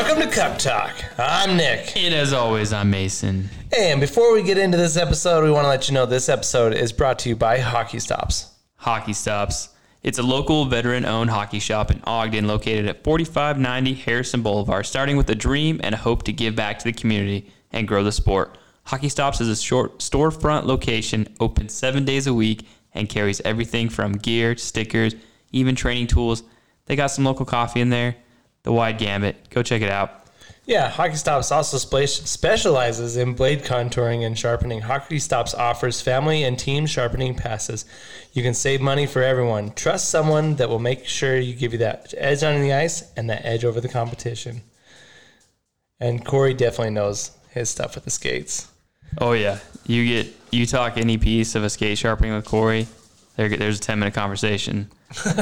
Welcome to Cup Talk. I'm Nick. And as always, I'm Mason. And before we get into this episode, we want to let you know this episode is brought to you by Hockey Stops. Hockey Stops. It's a local veteran owned hockey shop in Ogden located at 4590 Harrison Boulevard, starting with a dream and a hope to give back to the community and grow the sport. Hockey Stops is a short storefront location, open seven days a week, and carries everything from gear, to stickers, even training tools. They got some local coffee in there, the wide gambit. Go check it out. Yeah, Hockey Stops also specializes in blade contouring and sharpening. Hockey Stops offers family and team sharpening passes. You can save money for everyone. Trust someone that will make sure you give you that edge on the ice and that edge over the competition. And Corey definitely knows his stuff with the skates. Oh yeah, you get you talk any piece of a skate sharpening with Corey. There, there's a ten minute conversation,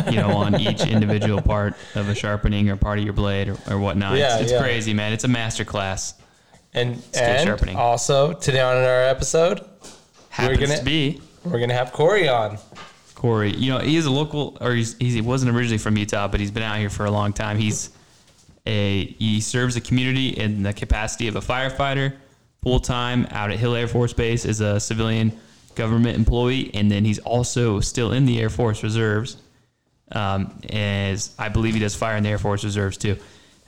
you know, on each individual part of a sharpening or part of your blade or, or whatnot. Yeah, it's it's yeah. crazy, man. It's a master class. And, and also today on our episode, Happens gonna- to be we're gonna have Corey on. Corey. You know, he is a local, or he's, he's he wasn't originally from Utah, but he's been out here for a long time. He's a he serves the community in the capacity of a firefighter, full time out at Hill Air Force Base as a civilian government employee, and then he's also still in the Air Force Reserves. Um, as I believe he does fire in the Air Force Reserves too.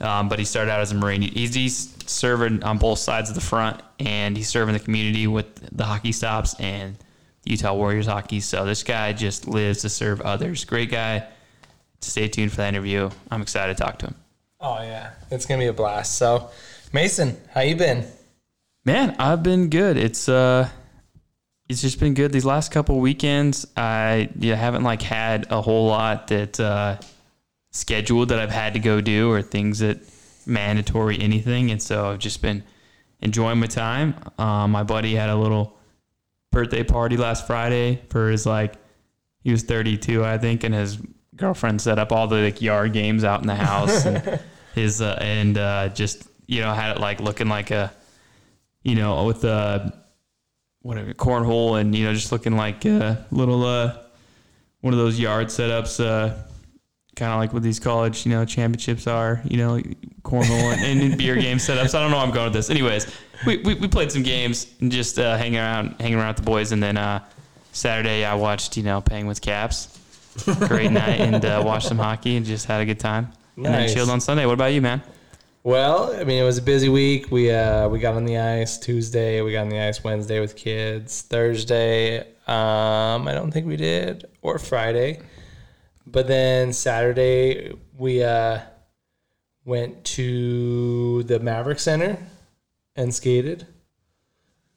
Um, but he started out as a Marine. He's, he's serving on both sides of the front, and he's serving the community with the hockey stops and Utah Warriors hockey. So this guy just lives to serve others. Great guy. Stay tuned for that interview. I'm excited to talk to him. Oh yeah, it's gonna be a blast. So, Mason, how you been? Man, I've been good. It's uh it's just been good these last couple weekends. I yeah, haven't like had a whole lot that uh scheduled that I've had to go do or things that mandatory anything and so I've just been enjoying my time. Um, my buddy had a little birthday party last Friday for his like he was 32 I think and his girlfriend set up all the like yard games out in the house and his uh, and uh, just you know had it like looking like a you know with the whatever cornhole and you know just looking like a little uh one of those yard setups uh kind of like what these college you know championships are you know cornhole and, and beer game setups. I don't know where i'm going with this. Anyways we, we, we played some games and just uh hanging around hanging around with the boys and then uh saturday i watched you know with caps. Great night and uh, watched some hockey and just had a good time. And then chilled on sunday. What about you man Well, I mean, it was a busy week. We uh we got on the ice Tuesday. We got on the ice Wednesday with kids. Thursday, um, I don't think we did, or Friday. But then Saturday, we uh went to the Maverik Center and skated.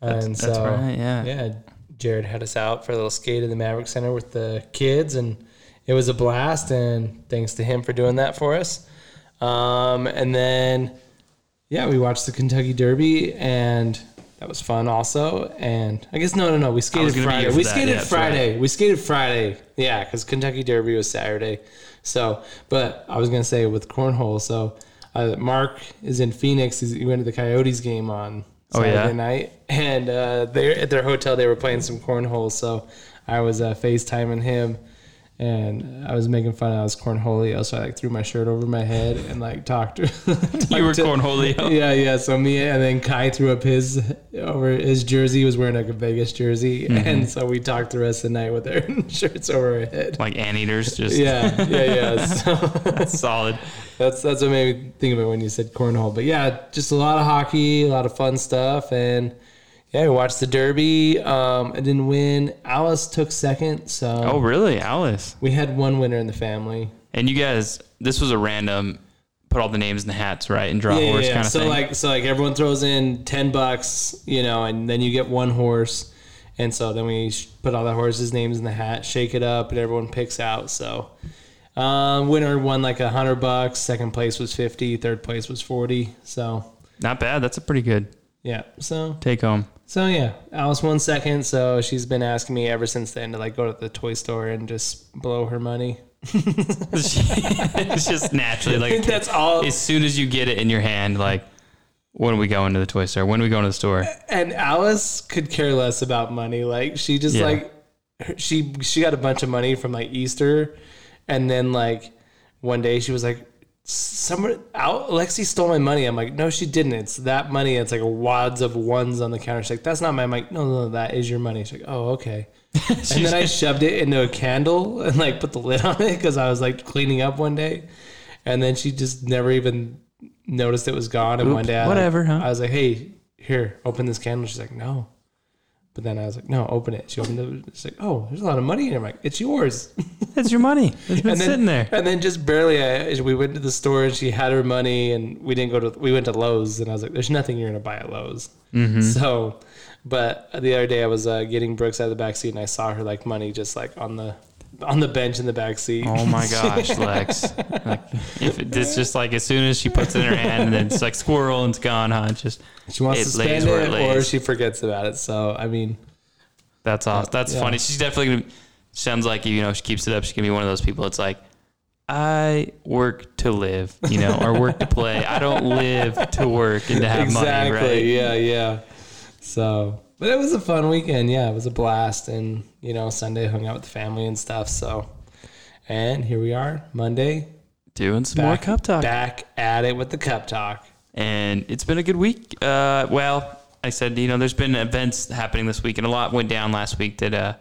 and that's so, right, yeah. yeah, Jared had us out for a little skate at the Maverik Center with the kids, and it was a blast. And thanks to him for doing that for us. Um, and then, yeah, we watched the Kentucky Derby, and that was fun also. And I guess no, no, no, we skated Friday. We that, skated yeah, Friday. We skated Friday. Yeah, because Kentucky Derby was Saturday. So, but I was gonna say with cornhole. So, uh, Mark is in Phoenix. He's, he went to the Coyotes game on Oh, Saturday yeah? night, and uh, they at their hotel they were playing some cornhole. So, I was uh, FaceTiming him. And I was making fun. I was cornholio, so I like threw my shirt over my head and like talked. to you were to- cornholio yeah, yeah. So me and then Kai threw up his over his jersey. He was wearing like a Vegas jersey, Mm-hmm. and so we talked the rest of the night with our shirts over our head. like anteaters just Yeah, yeah, yeah. So solid that's that's what made me think of it when you said cornhole. But yeah, just a lot of hockey, a lot of fun stuff, and yeah, we watched the Derby. Um, I didn't win. Alice took second, so Oh, really, Alice? we had one winner in the family. And you guys, this was a random. Put all the names in the hats, right, and draw a horse kind of so thing. like so like everyone throws in ten bucks, you know, and then you get one horse, and so then we sh- put all the horses' names in the hat, shake it up, and everyone picks out. So, um, winner won like a hundred bucks. Second place was fifty. Third place was forty. So Not bad. That's a pretty good yeah. So take home. So yeah, Alice won second. So she's been asking me ever since then to like go to the toy store and just blow her money. it's just naturally like That's all. as soon as you get it in your hand, like when are we going to the toy store? When are we going to the store? and Alice could care less about money. Like she just Yeah. like she she got a bunch of money from like Easter, and then like one day she was like, Somebody out Lexi stole my money. I'm like, no, she didn't. It's that money. It's like wads of ones on the counter. She's like, that's not my money. No, no, that is your money. She's like, oh, okay. and then I shoved it into a candle and like put the lid on it because I was like cleaning up one day. And then she just never even noticed it was gone. And Oop, one day, I, whatever, huh? I was like, hey, here, open this candle. She's like, no. But then I was like, no, open it. She opened it. She's like, oh, there's a lot of money in here. I'm like, it's yours. It's your money. It's been then, sitting there. And then just barely, I, we went to the store and she had her money, and we didn't go to. We went to Lowe's, and I was like, "There's nothing you're gonna buy at Lowe's." Mm-hmm. So, but the other day I was uh, getting Brooks out of the back seat, and I saw her like money just like on the on the bench in the back seat. Oh my gosh, Lex! Like, if it, it's just like as soon as she puts it in her hand, and then it's like squirrel and it's gone, huh? It's just she wants to spend lays where it, it or she forgets about it. So I mean, That's awesome. That's Yeah. funny. She's definitely gonna. Sounds like you know she keeps it up. She's gonna be one of those people. It's like I work to live, you know, or work to play. I don't live to work and to have exactly. money, right? Yeah, yeah. So, but it was a fun weekend. Yeah, it was a blast, and you know, Sunday hung out with the family and stuff. So, and here we are, Monday, Doing some more cup talk, back at it with the cup talk. and it's been a good week. Uh, well, I said you know there's been events happening this week, and a lot went down last week that uh,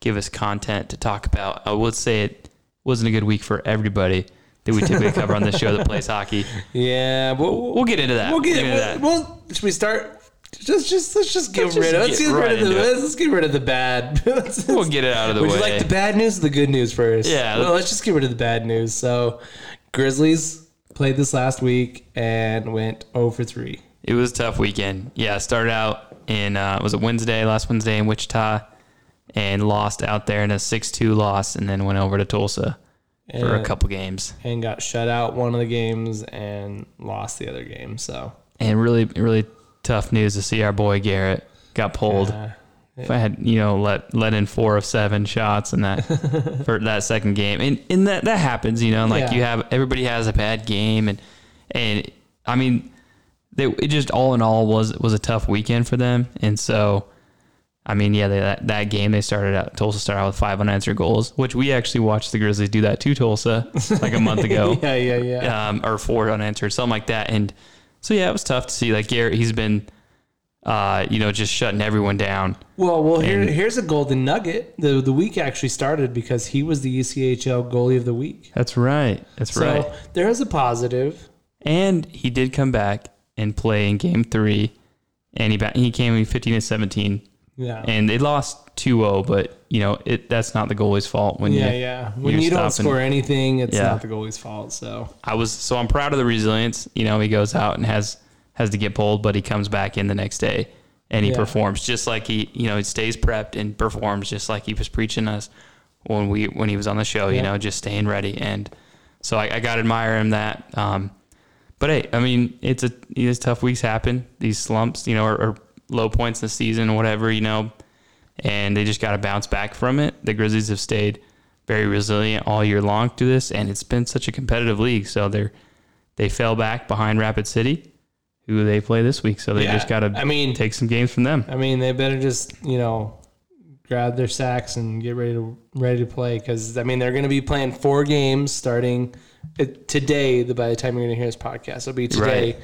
give us content to talk about. I would say it wasn't a good week for everybody that we typically cover on this show that plays hockey. Yeah, we'll, We'll get into that. we'll get. into that. We'll, we'll, should we start? Just, just let's just get Let's rid just of. Let's get get, right rid of the. Let's, let's get rid of the bad. Let's- We'll get it out of the Would way. you like the bad news or the good news first? Yeah. Well, let's just get rid of the bad news. So, Grizzlies played this last week and went 0 for 3. It was a tough weekend. Yeah, started out in uh, was it Wednesday, last Wednesday in Wichita, and lost out there in a six-two loss, and then went over to Tulsa for a couple games, And got shut out one of the games and lost the other game. So, and really, really tough news to see our boy Garrett got pulled. uh, If I had you know let let in four of seven shots in that for that second game, and and that that happens, you know, like Yeah. you have everybody has a bad game, and and I mean, they, it just all in all was was a tough weekend for them, and so. I mean, yeah, they, that, that game they started out. Tulsa started out with five unanswered goals, which we actually watched the Grizzlies do that to Tulsa like a month ago yeah, yeah, yeah. um, or four unanswered, something like that. And so yeah, it was tough to see. Like Garrett, he's been, uh, you know, just shutting everyone down. Well, well, here, here's a golden nugget. The the week actually started because he was the ECHL goalie of the week. That's right. That's right. So right. there is a positive. And he did come back and play in Game Three, and he ba- he came in fifteen and seventeen, Yeah. and they lost 2-0, But you know, it that's not the goalie's fault when yeah, you. yeah. When you're don't score anything, it's Yeah. not the goalie's fault. So I was so I'm proud of the resilience. You know, he goes out and has has to get pulled, but he comes back in the next day and he Yeah. performs just like he you know he stays prepped and performs just like he was preaching us when we when he was on the show. You know, just staying ready. And so I, I got to admire him that. Um, but hey, I mean, it's a these tough weeks happen. These slumps, you know, or, or low points in the season, whatever, you know, and they just got to bounce back from it. The Grizzlies have stayed very resilient all year long to this, and it's been such a competitive league. So they're they fell back behind Rapid City, who they play this week. So they Yeah. just got to I mean, take some games from them. I mean, they better just you know grab their sacks and get ready to ready to play because I mean they're going to be playing four games starting uh, today. The by the time you're going to hear this podcast, it'll be today,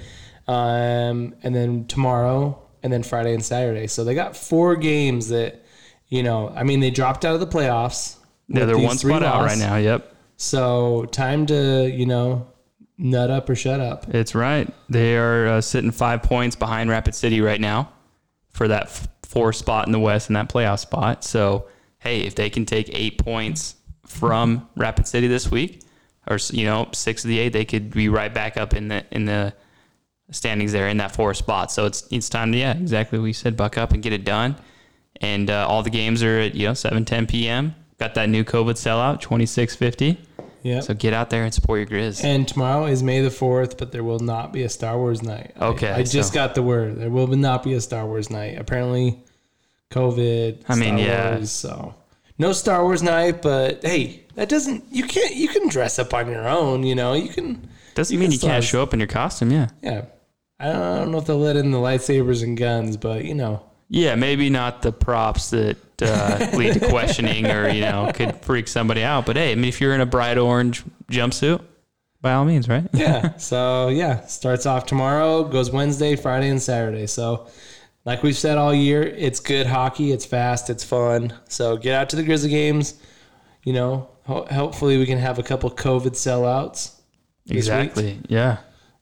um, and then tomorrow, and then Friday and Saturday. So they got four games that you know. I mean, they dropped out of the playoffs. Yeah, they're one spot out right now. Yep, So time to you know nut up or shut up. it's right. They are uh, sitting five points behind Rapid City right now for that f- four spot in the West and that playoff spot. So hey, if they can take eight points from Rapid City this week, or you know six of the eight, they could be right back up in the in the standings there in that four spot. So it's it's time to yeah, exactly what we said, buck up and get it done. And uh, all the games are at you know 7, 10 p.m. Got that new COVID sellout, twenty six fifty. Yeah. So get out there and support your Grizz. And tomorrow is May the fourth, but there will not be a Star Wars night. Okay, I, just so- got the word there will not be a Star Wars night. Apparently, COVID. I mean, Star yeah. Wars, so no Star Wars night, but hey, that doesn't. You can't. You can dress up on your own. You know, you can. Doesn't you mean you can't show up in your costume, yeah. Yeah. I don't, I don't know if they'll let in the lightsabers and guns, but you know. Yeah, maybe not the props that uh, lead to questioning or, you know, could freak somebody out. But hey, I mean, if you're in a bright orange jumpsuit, by all means, right? yeah. So yeah, starts off tomorrow, goes Wednesday, Friday, and Saturday. So, like we've said all year, it's good hockey. It's fast. It's fun. So get out to the Grizzly games. You know, ho- hopefully we can have a couple COVID sellouts. this week exactly. Yeah.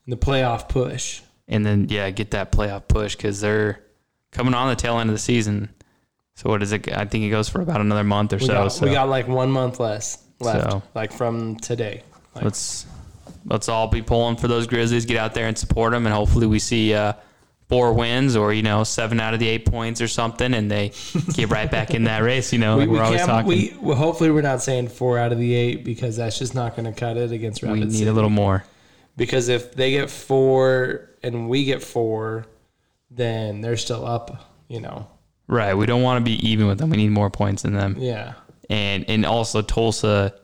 in the playoff push. And then yeah, get that playoff push because they're coming on the tail end of the season. So what is it? I think it goes for about another month or We, so. got, so we got like one month less left, So- like from today. Like, let's let's all be pulling for those Grizzlies. Get out there and support them, and hopefully we see uh, four wins or you know seven out of the eight points or something, and they get right back in that race. You know, we, like we we're always talking. We, We, well, hopefully we're not saying four out of the eight because that's just not going to cut it against Rapid we need City. a little more. because if they get four and we get four, then they're still up. You know, Right. We don't want to be even with them. We need more points than them. yeah, And and also Tulsa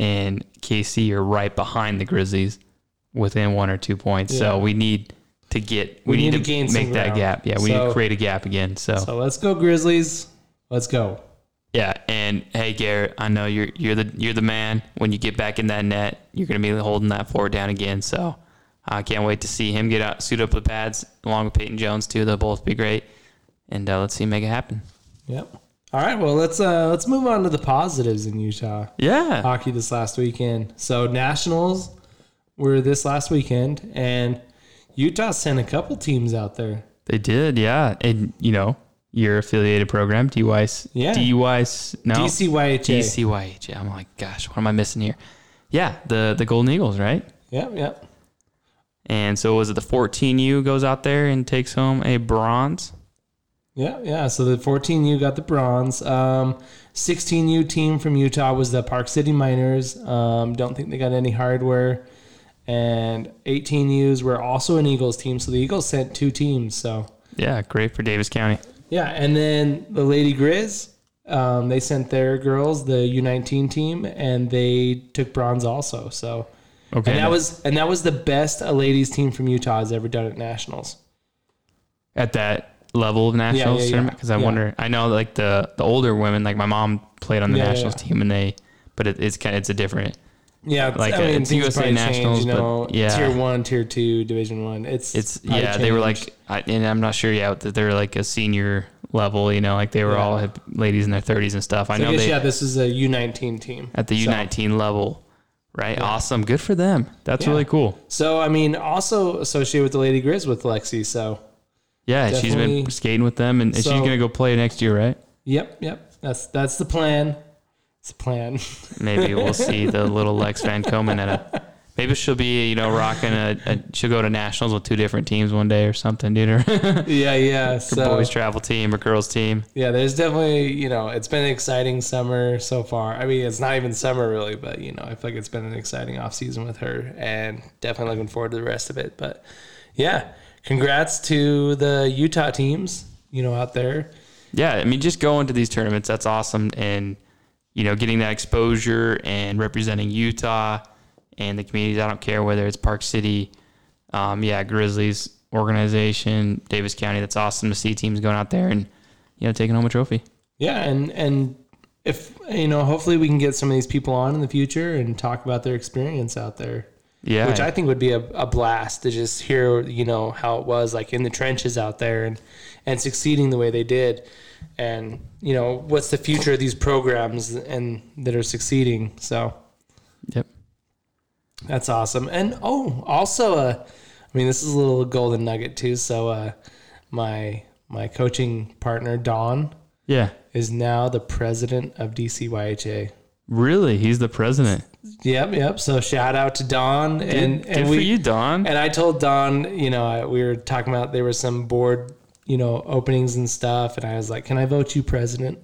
and KC are right behind the Grizzlies within one or two points. So we need to get We we, need need, to gain make that gap. Yeah, we need to create a gap again. So, so let's go Grizzlies. Let's go. yeah, and hey Garrett, I know you're you're the you're the man. When you get back in that net, you're gonna be holding that forward down again. So I can't wait to see him get out, suit up with pads along with Peyton Jones too. They'll both be great, and uh, let's see him make it happen. Yep. All right. Well, let's uh let's move on to the positives in Utah Yeah, hockey this last weekend. So nationals were this last weekend, and Utah sent a couple teams out there. They did, yeah. And you know, your affiliated program, DYS, Yeah. DYS, no, DCYHA. DCYH. I'm like, gosh, what am I missing here? Yeah, the the Golden Eagles, right? Yep. Yep. And so was it the 14U goes out there and takes home a bronze? Yeah, yeah. So the 14U got the bronze. Um, 16U team from Utah was the Park City Miners. Um, don't think they got any hardware. And 18Us were also an Eagles team. So the Eagles sent two teams. So Yeah, great for Davis County. yeah, and then the Lady Grizz, um, they sent their girls, the U19 team, and they took bronze also. So Okay, and that was and that was the best a ladies team from Utah has ever done at nationals. at that level of nationals yeah, yeah. tournament because I wonder. I know like the the older women, like my mom played on the nationals team, and they, but it, it's kind of it's a different. Yeah, Like, I uh, mean, it's USA Nationals, change, you but yeah. tier one, tier two, division one. It's It's yeah, they were like, I, and I'm not sure yet that they're like a senior level. You know, like they were Yeah. all ladies in their 30s and stuff. I So I know guess they yeah, this is a U nineteen team. at the So- U19 level, right? Yeah. Awesome, good for them. That's Yeah. really cool. So I mean, also associated with the Lady Grizz with Lexi. So Yeah, she's been skating with them, and, and So- she's gonna go play next year, right? yep, yep. That's that's the plan. It's the plan. Maybe we'll see the little Lex Van Komen at a. Maybe she'll be, you know, rocking a, a. She'll go to nationals with two different teams one day or something, dude. Her, her yeah, yeah. So boys travel team or girls team. yeah, there's definitely you know it's been an exciting summer so far. I mean, it's not even summer really, but you know I feel like it's been an exciting off season with her, and definitely looking forward to the rest of it. But yeah, congrats to the Utah teams. You know out there. Yeah, I mean, just going to these tournaments, that's awesome. And, you know, getting that exposure and representing Utah and the communities. I don't care whether it's Park City, um, yeah, Grizzlies organization, Davis County. That's awesome to see teams going out there and, you know, taking home a trophy. Yeah, and and if you know, hopefully we can get some of these people on in the future and talk about their experience out there, Yeah. which I think would be a, a blast to just hear, you know, how it was like in the trenches out there and and succeeding the way they did, and you know, what's the future of these programs and that are succeeding. So. That's awesome. And oh, also, uh, I mean, this is a little golden nugget too. So uh, my my coaching partner Don Yeah. is now the president of DCYHA. Really? He's the president. Yep, yep. So shout out to Don and good and for we you, Don. and I told Don, you know, I, we were talking about there were some board, you know, openings and stuff, and I was like, "Can I vote you president?"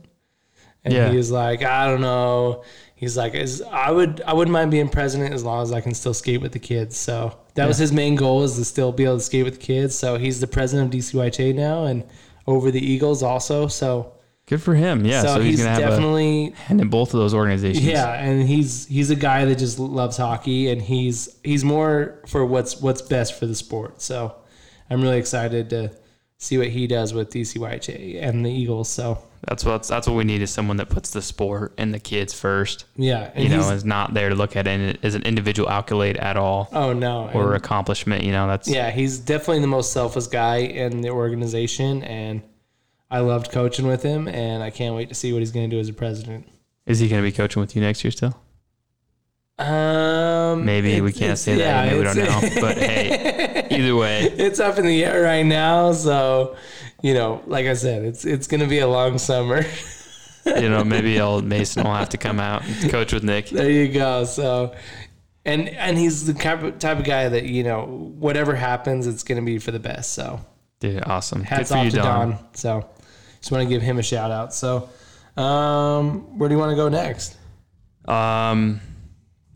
And Yeah. he was like, "I don't know." He's like, "Is I would I wouldn't mind being president as long as I can still skate with the kids." So that was his main goal is to still be able to skate with the kids. So he's the president of DCYHA now and over the Eagles also. So Good for him. Yeah. so, So, he's, he's, going to have definitely and in both of those organizations. yeah, and he's he's a guy that just loves hockey, and he's he's more for what's what's best for the sport. So I'm really excited to see what he does with DCYHA and the Eagles. So That's what that's what we need is someone that puts the sport and the kids first. yeah, You know, is not there to look at it as an individual accolade at all oh no, or and- accomplishment. You know, that's yeah, he's definitely the most selfless guy in the organization, and I loved coaching with him, and I can't wait to see what he's going to do as a president. Is he going to be coaching with you next year still? Um, Maybe we can't say that. yeah, we don't know. But hey, either way, it's up in the air right now. So, you know, like I said, it's it's going to be a long summer. you know, maybe old Mason will have to come out and coach with Nick. there you go. So, and and he's the type of, type of guy that you know, whatever happens, it's going to be for the best. So, Dude, awesome. hats Good for off you, to Don. Don. So, just want to give him a shout out. So, um, where do you want to go next? Um,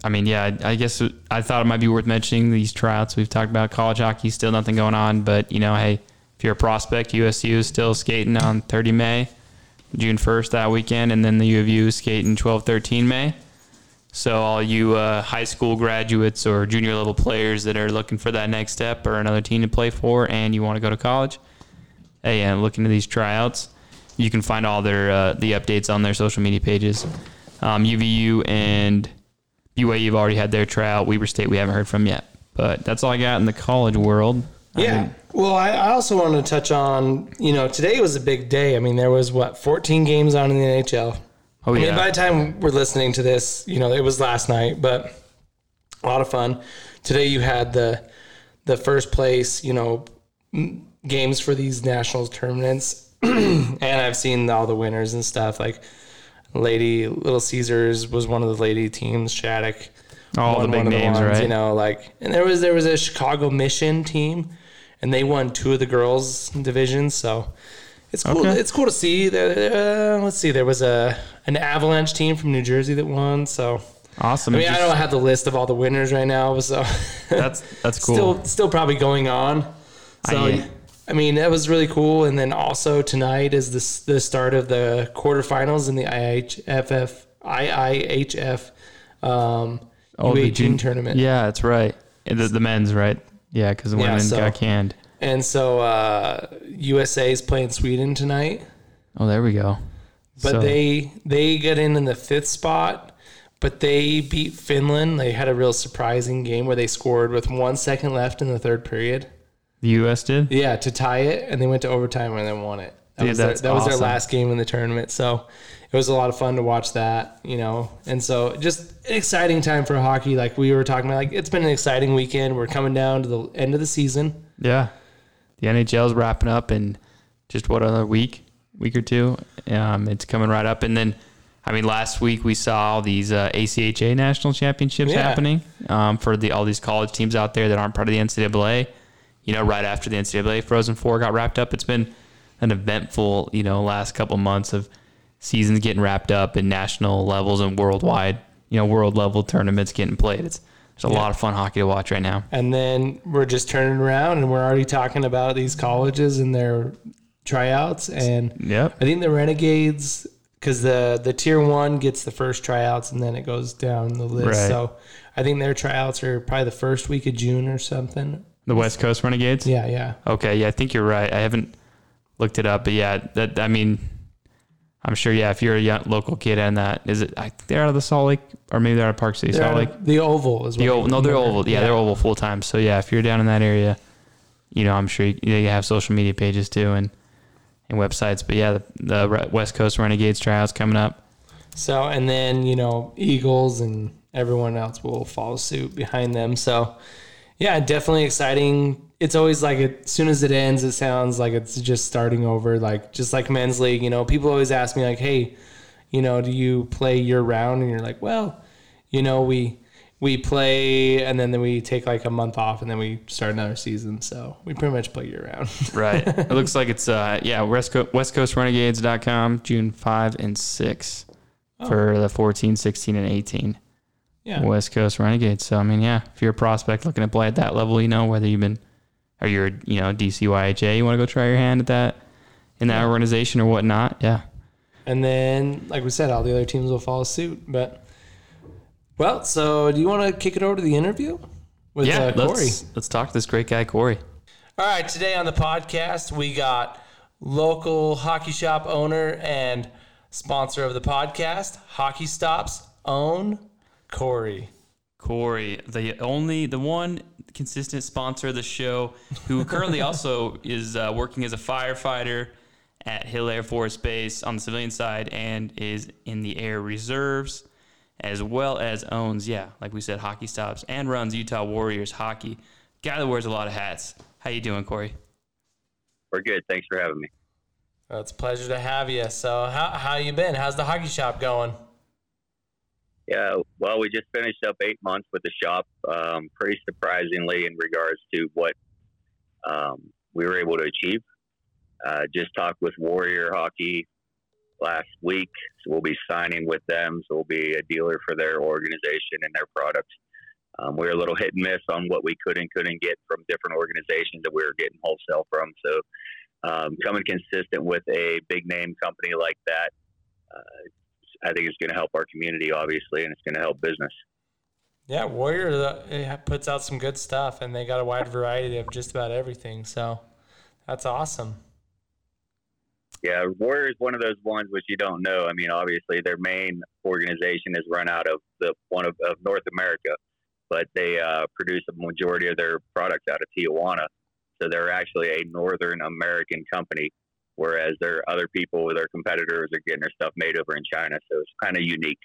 I mean, yeah, I, guess I thought it might be worth mentioning these tryouts. We've talked about college hockey, still nothing going on, but you know, hey, if you're a prospect, USU is still skating on 30 May, June 1st that weekend, and then the U of U is skating 12, 13 May. So all you uh, high school graduates or junior level players that are looking for that next step or another team to play for, and you want to go to college, hey, and look into these tryouts. You can find all their uh, the updates on their social media pages. Um, UVU and Have already had their tryout. Weber State we haven't heard from yet, but that's all I got in the college world. I Yeah. mean, well, I, I also wanted to touch on, you know, today was a big day. I mean, there was what 14 games on in the NHL. oh I mean, by the time we're listening to this, you know, it was last night, but a lot of fun. Today you had the the first place, you know, games for these nationals tournaments, and I've seen all the winners and stuff. Like Lady Little Caesars was one of the lady teams. Shattuck, all the big names, ones, right? You know, like, and there was there was a Chicago Mission team, and they won two of the girls divisions. So it's cool. Okay. It's cool to see. Uh, let's see, there was a an Avalanche team from New Jersey that won. So awesome. I mean, It I don't have the list of all the winners right now. So that's that's cool. still still probably going on. So I- I mean, that was really cool. And then also tonight is the the start of the quarterfinals in the IHFF IIHF um, Oh, the U18 jun- tournament. yeah, that's right. The, the men's right. Yeah, because the Yeah, women so- got canned. And so uh, USA is playing Sweden tonight, Oh, there we go. but So- they they get in in the fifth spot. But they beat Finland. They had a real surprising game where they scored with one second left in the third period. The U.S. did. Yeah, to tie it, and they went to overtime and then won it. That, Dude, was, their, that was their last game in the tournament. So it was a lot of fun to watch that, you know. And so just an exciting time for hockey. Like we were talking about, like it's been an exciting weekend. We're coming down to the end of the season. Yeah, the NHL's wrapping up in just what another week, week or two. Um, it's coming right up, and then I mean, last week we saw all these uh, ACHA national championships Yeah. happening um, for the all these college teams out there that aren't part of the NCAA. You know, right after the NCAA Frozen Four got wrapped up, it's been an eventful, you know, last couple months of seasons getting wrapped up in national levels and worldwide, you know, world level tournaments getting played. It's there's a lot of fun hockey to watch right now. And then we're just turning around and we're already talking about these colleges and their tryouts. And Yep. I think the Renegades, because the the tier one gets the first tryouts and then it goes down the list. Right. So I think their tryouts are probably the first week of June or something. The West Coast Renegades. Yeah, yeah. Okay, yeah, I think you're right. I haven't looked it up, but yeah, that I mean, I'm sure. Yeah, if you're a young, local kid and that is it, I they're out of the Salt Lake, or maybe they're out of Park City, They're Salt Lake. the Oval is The oval, no, they're oval. Yeah, they're oval full time. So yeah, if you're down in that area, you know, I'm sure you, you have social media pages too and and websites. But yeah, the, the West Coast Renegades tryouts coming up. So and then you know Eagles and everyone else will follow suit behind them. So yeah, definitely exciting. It's always like it, as soon as it ends, it sounds like it's just starting over. Like just like men's league, you know, people always ask me like, hey, you know, do you play year round? And you're like, well, you know, we we play and then, then we take like a month off and then we start another season. So we pretty much play year round. Right. it looks like it's uh yeah West Coast West Coast Renegades.com June five and six for the 14, 16, and 18. Yeah. West Coast Renegades. So I mean, yeah, if you're a prospect looking to play at that level, you know whether you've been or you're you know DCYHA, you want to go try your hand at that in that Yeah. organization or whatnot. Yeah, And then, like we said, all the other teams will follow suit. But well, so do you want to kick it over to the interview with yeah. uh, Corey? let's let's talk to this great guy Corey. All right, today on the podcast, we got local hockey shop owner and sponsor of the podcast, Hockey Stops own Corey. Corey, the only, the one consistent sponsor of the show, who currently also is uh, working as a firefighter at Hill Air Force Base on the civilian side and is in the Air Reserves, as well as owns, yeah, like we said, Hockey Stops and runs Utah Warriors hockey. Guy that wears a lot of hats. How you doing, Corey? We're good. Thanks for having me. Well, it's a pleasure to have you. So, how how you been? How's the hockey shop going? Yeah, well, we just finished up eight months with the shop. Um, pretty surprisingly, in regards to what um, we were able to achieve. Uh, just talked with Warrior Hockey last week, so we'll be signing with them. So we'll be a dealer for their organization and their products. Um, we were a little hit and miss on what we could and couldn't get from different organizations that we were getting wholesale from. So um, coming consistent with a big name company like that, uh, I think it's going to help our community, obviously, and it's going to help business. Yeah, Warrior uh, puts out some good stuff, and they got a wide variety of just about everything. So that's awesome. Yeah, Warrior is one of those ones which you don't know. I mean, obviously, their main organization is run out of the one of, of North America, but they uh, produce a majority of their products out of Tijuana. So they're actually a Northern American company, whereas there are other people, with their competitors, are getting their stuff made over in China. So it's kind of unique.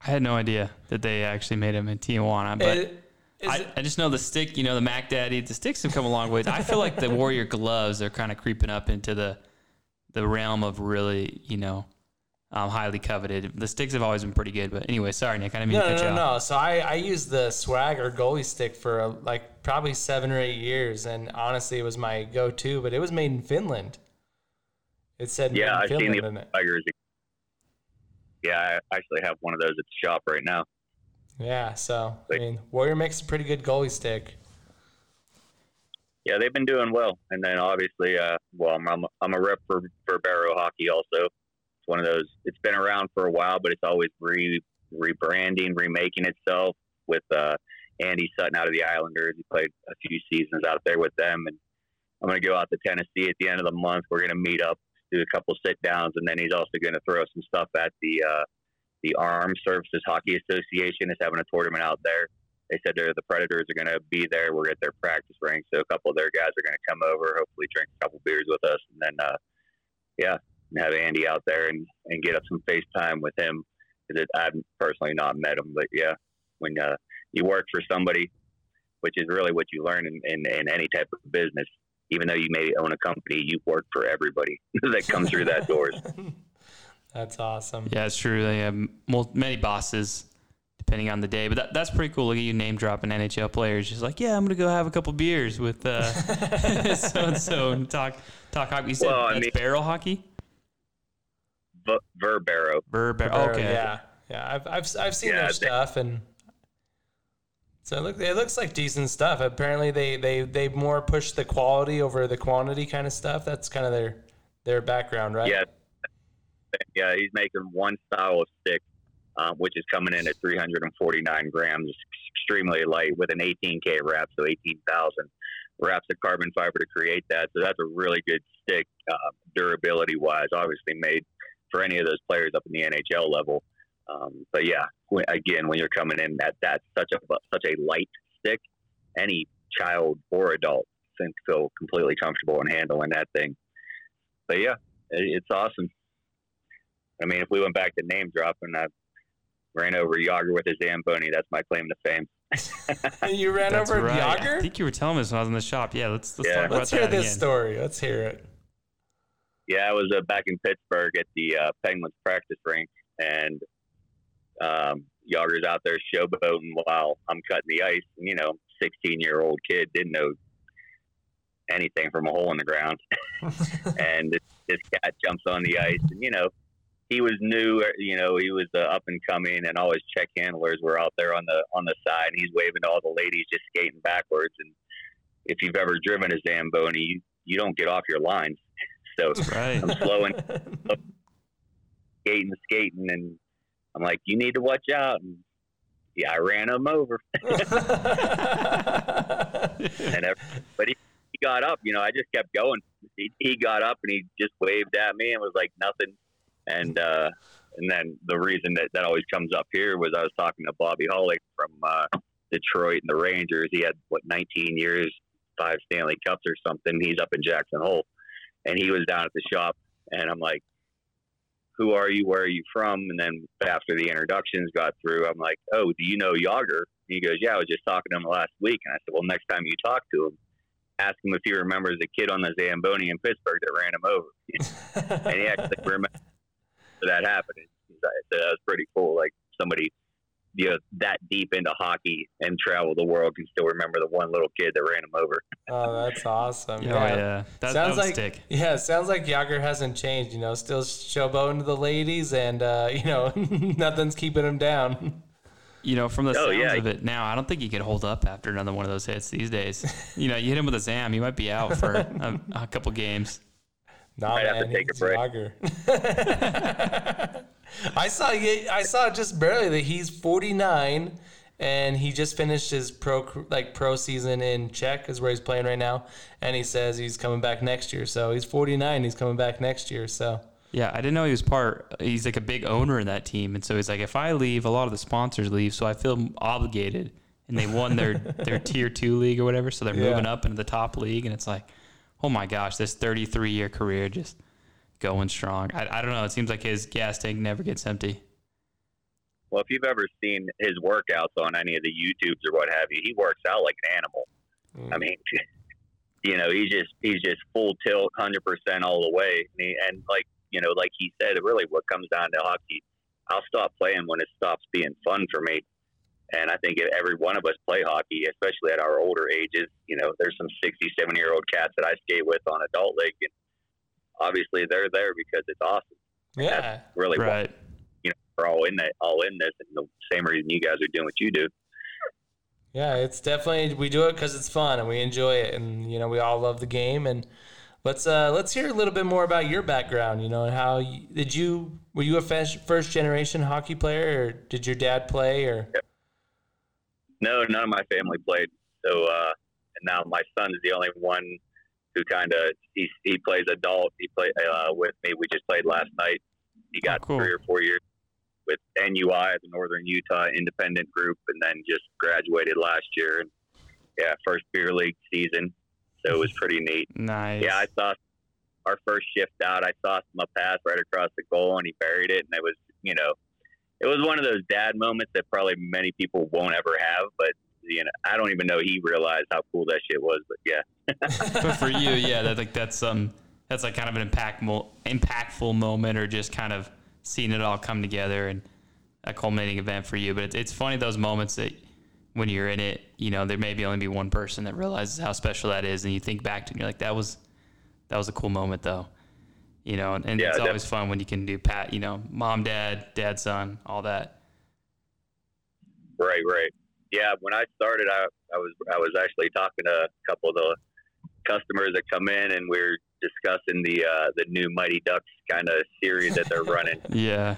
I had no idea that they actually made them in Tijuana, but. It, I, I, just know the stick, you know, the Mac Daddy, the sticks have come a long way. I feel like the Warrior gloves are kind of creeping up into the the realm of really, you know, um, highly coveted. The sticks have always been pretty good, but anyway, sorry, Nick. I didn't mean no, to cut no, you no, off. no. So I, I used the Swagger goalie stick for uh, like probably seven or eight years, and honestly, it was my go-to. But it was made in Finland. It said yeah, I've seen the Swagger. Yeah, I actually have one of those at the shop right now. Yeah, so I mean, Warrior makes a pretty good goalie stick. Yeah, they've been doing well, and then obviously, uh, well, I'm, I'm, I'm a rep for for Verbero Hockey also. One of those. It's been around for a while, but it's always re rebranding, remaking itself. With uh, Andy Sutton out of the Islanders, he played a few seasons out there with them, and I'm going to go out to Tennessee at the end of the month. We're going to meet up, do a couple sit downs, and then he's also going to throw some stuff at the uh, the Armed Services Hockey Association is having a tournament out there. They said the Predators are going to be there. We're at their practice rink, so a couple of their guys are going to come over, hopefully drink a couple beers with us, and then uh, yeah, have Andy out there and, and get up some FaceTime with him. Because I've personally not met him, but yeah, when uh, you work for somebody, which is really what you learn in, in, in any type of business, even though you may own a company, you work for everybody that comes through that doors. That's awesome. Yeah, it's true. They have many bosses depending on the day, but that, that's pretty cool. Look at you name dropping NHL players. Just like, yeah, I'm gonna go have a couple beers with so and so and talk talk hockey. You said well, that's mean, barrel hockey. V- Verbero. Verbero. Okay. Yeah, yeah. I've I've I've seen yeah, their stuff and. So it, look, it looks like decent stuff. Apparently, they, they, they more push the quality over the quantity kind of stuff. That's kind of their their background, right? Yeah, yeah, he's making one style of stick, um, which is coming in at 349 grams, extremely light with an 18K wrap, so 18,000 wraps of carbon fiber to create that. So that's a really good stick, uh, durability wise. Obviously made for any of those players up in the NHL level. Um, but yeah, again, when you're coming in at that such a such a light stick, any child or adult can feel completely comfortable in handling that thing. But yeah, it's awesome. I mean, if we went back to name dropping, I ran over Jagr with his Zamboni. That's my claim to fame. you ran That's over right. Jagr? I think you were telling us when I was in the shop. Yeah, let's let's yeah. talk let's about hear this again. story. Let's hear it. Yeah, I was uh, back in Pittsburgh at the uh, Penguins practice rink, and um, Jagr's out there showboating while I'm cutting the ice. And, you know, 16 year old kid didn't know anything from a hole in the ground. and this, this cat jumps on the ice, and you know, he was new. You know, he was uh, up and coming, and all his Czech handlers were out there on the on the side. And he's waving to all the ladies, just skating backwards. And if you've ever driven a Zamboni, you, you don't get off your lines. So right. I'm slowing, skating, skating, and I'm like, you need to watch out. And yeah, I ran him over. and but he, he got up. You know, I just kept going. He, he got up and he just waved at me and was like nothing. And uh, and then the reason that that always comes up here was I was talking to Bobby Holik from uh, Detroit and the Rangers. He had what 19 years, five Stanley Cups or something. He's up in Jackson Hole, and he was down at the shop, and I'm like, "Who are you? Where are you from?" And then after the introductions got through, I'm like, "Oh, do you know Jagr?" And he goes, "Yeah, I was just talking to him last week." And I said, "Well, next time you talk to him." Ask him if he remembers the kid on the Zamboni in Pittsburgh that ran him over. and he actually remembered that happened. That was pretty cool. Like somebody, you know, that deep into hockey and travel the world can still remember the one little kid that ran him over. Oh, that's awesome. Oh yeah, that, sounds that like stick. yeah, sounds like Jagr hasn't changed. You know, still showboating to the ladies, and uh, you know, nothing's keeping him down. You know, from the Oh, sounds yeah. of it now, I don't think he could hold up after another one of those hits these days. you know, you hit him with a Zam, he might be out for a, a couple games. Nah, Might have to man, take a it's break. I saw I saw just barely that he's 49 and he just finished his pro like pro season in Czech is where he's playing right now and he says he's coming back next year. So he's 49, he's coming back next year. So Yeah, I didn't know he was part. He's like a big owner in that team, and so he's like, if I leave, a lot of the sponsors leave, so I feel obligated. And they won their their tier two league or whatever, so they're Yeah. moving up into the top league, and it's like, oh my gosh, this 33 year career just going strong. I, I don't know. It seems like his gas tank never gets empty. Well, if you've ever seen his workouts on any of the YouTubes or what have you, he works out like an animal. Mm. I mean, you know, he's just he's just full tilt, hundred percent all the way. And, he, and like you know, like he said, really, what comes down to hockey, I'll stop playing when it stops being fun for me. And I think if every one of us play hockey, especially at our older ages. You know, there's some 67 year old cats that I skate with on adult league, and obviously they're there because it's awesome. yeah, Really, why Right. you know, we're all in that, all in this, and the same reason you guys are doing what you do. Yeah, it's definitely we do it because it's fun and we enjoy it, and you know we all love the game. And let's uh, let's hear a little bit more about your background. You know, and how you, did you were you a first first generation hockey player, or did your dad play, or No, none of my family played. So, uh, and now my son is the only one who kind of he, he plays adult. He played uh, with me. We just played last night. He got Oh, cool. three or four years with NUI, the Northern Utah Independent Group, and then just graduated last year. And yeah, first beer league season. So it was pretty neat. Nice. Yeah, I saw our first shift out. I saw a pass right across the goal, and he buried it. And it was, you know, it was one of those dad moments that probably many people won't ever have. But you know, I don't even know he realized how cool that shit was. But yeah, but for you, yeah, that like that's um that's like kind of an impactful impactful moment, or just kind of seeing it all come together and a culminating event for you. But it's it's funny those moments that when you're in it, you know, there may be only be one person that realizes how special that is, and you think back to it, and you're like, that was that was a cool moment, though. You know, and, and Yeah, it's def- always fun when you can do pat, you know, mom, dad, dad, son, all that. right, right. Yeah, when I started, I, I was I was actually talking to a couple of the customers that come in, and we are discussing the uh, the new Mighty Ducks kind of series that they're running. Yeah,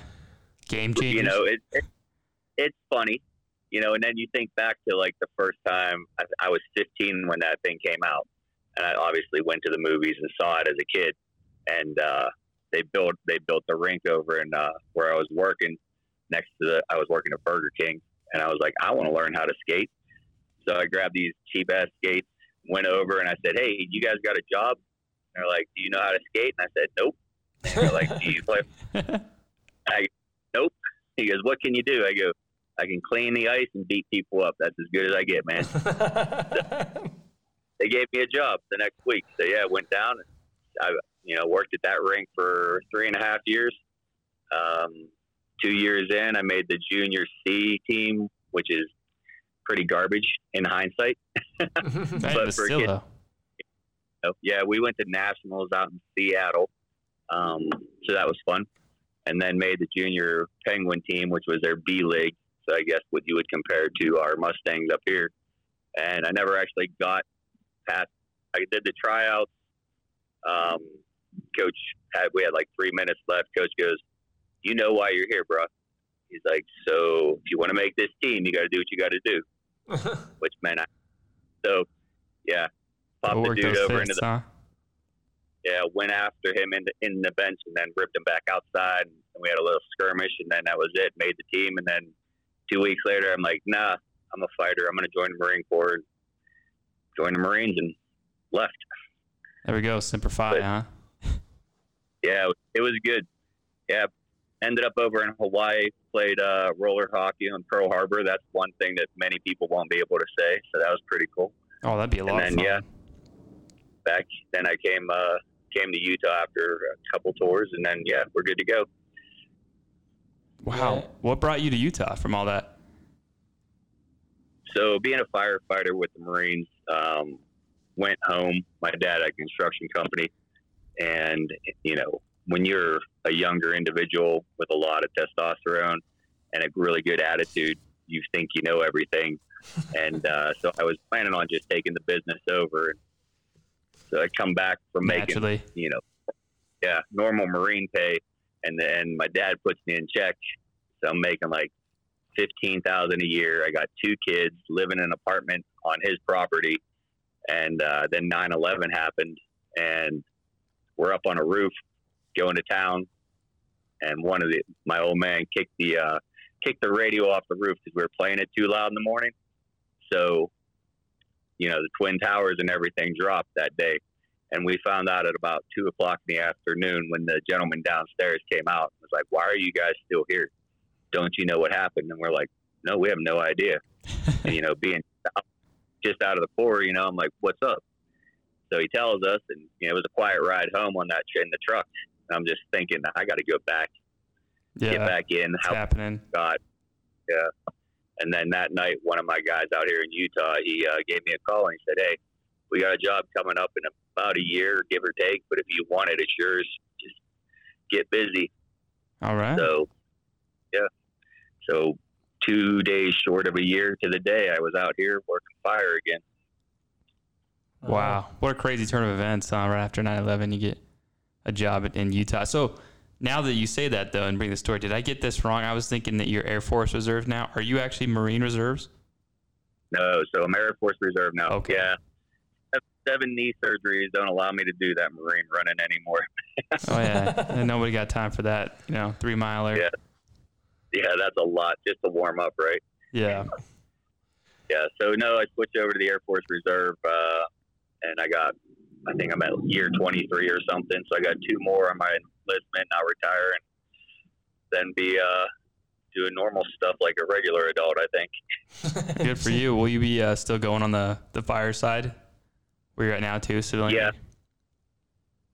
game changers. you know, it, it it's funny, you know, and then you think back to like the first time I, I was 15 when that thing came out, and I obviously went to the movies and saw it as a kid, and uh, they built they built the rink over in uh, where I was working next to the I was working at Burger King, and I was like, I want to learn how to skate, so I grabbed these cheap ass skates, went over, and I said, Hey, you guys got a job? And they're like, Do you know how to skate? And I said, Nope. They're like, Do you play? I nope. He goes, "What can you do?" I go, "I can clean the ice and beat people up. That's as good as I get, man." they gave me a job the next week. So yeah, I went down and I, you know, worked at that rink for three and a half years. Um, two years in, I made the junior C team, which is pretty garbage in hindsight. But but for still, kids- though. Yeah, we went to nationals out in Seattle, um, so that was fun. And then made the junior Penguin team, which was their B league. So I guess what you would compare to our Mustangs up here. And I never actually got past. I did the tryouts. Um, coach had we had like three minutes left. Coach goes, "You know why you're here, bro." He's like, "So if you want to make this team, you got to do what you got to do." which meant I. So yeah, popped the dude over fists, into the huh? yeah, went after him in the, in the bench and then ripped him back outside. And we had a little skirmish, and then that was it. Made the team, and then two weeks later, I'm like, nah, I'm a fighter. I'm going to join the Marine Corps. Join the Marines and left. There we go. Simplify, But- huh? Yeah, it was good. Yeah, ended up over in Hawaii. Played uh, roller hockey on Pearl Harbor. That's one thing that many people won't be able to say. So that was pretty cool. Oh, that'd be a And lot then of fun. yeah, back then I came uh, came to Utah after a couple tours, and then yeah, we're good to go. Wow. What brought you to Utah from all that? So being a firefighter with the Marines, um, went home. My dad had a construction company, and you know when you're a younger individual with a lot of testosterone and a really good attitude, you think you know everything. and uh, so I was planning on just taking the business over. So I come back from making you know, yeah, normal Marine pay, and then my dad puts me in check, so I'm making like fifteen thousand a year. I got two kids, living in an apartment on his property, and uh, then 9/11 happened, and we're up on a roof going to town, and one of the my old man kicked the uh, kicked the radio off the roof because we were playing it too loud in the morning, so. You know the twin towers and everything dropped that day, and we found out at about two o'clock in the afternoon when the gentleman downstairs came out. and Was like, "Why are you guys still here? Don't you know what happened?" And we're like, "No, we have no idea." and, you know, being just out of the Corps, you know, I'm like, "What's up?" So he tells us, and you know, it was a quiet ride home on that in the truck. I'm just thinking, I got to go back, get back in. How happening. God, yeah. And then that night, one of my guys out here in Utah, he uh, gave me a call and he said, "Hey, we got a job coming up in about a year, give or take. But if you want it, it's yours. Just get busy." All right. So, yeah. So, two days short of a year to the day, I was out here working fire again. Wow. What a crazy turn of events, huh? Right after 9 11, you get a job in- Utah. So now that you say that, though, and bring the story, did I get this wrong? I was thinking that you're Air Force Reserve now. Are you actually Marine Reserves? No, so I'm Air Force Reserve now. Okay. Yeah. Seven knee surgeries don't allow me to do that Marine running anymore. Oh, yeah. and nobody got time for that, you know, three miler. Yeah. Yeah, that's a lot just to warm up, right? Yeah. Yeah. So no, I switched over to the Air Force Reserve, uh, and I got, I think I'm at year 23 or something. So I got two more on my enlistment. and I'll retire and then be uh, doing normal stuff like a regular adult. I think. Good for you. Will you be uh, still going on the, the fire side where you're at now, too? Civilian? Yeah.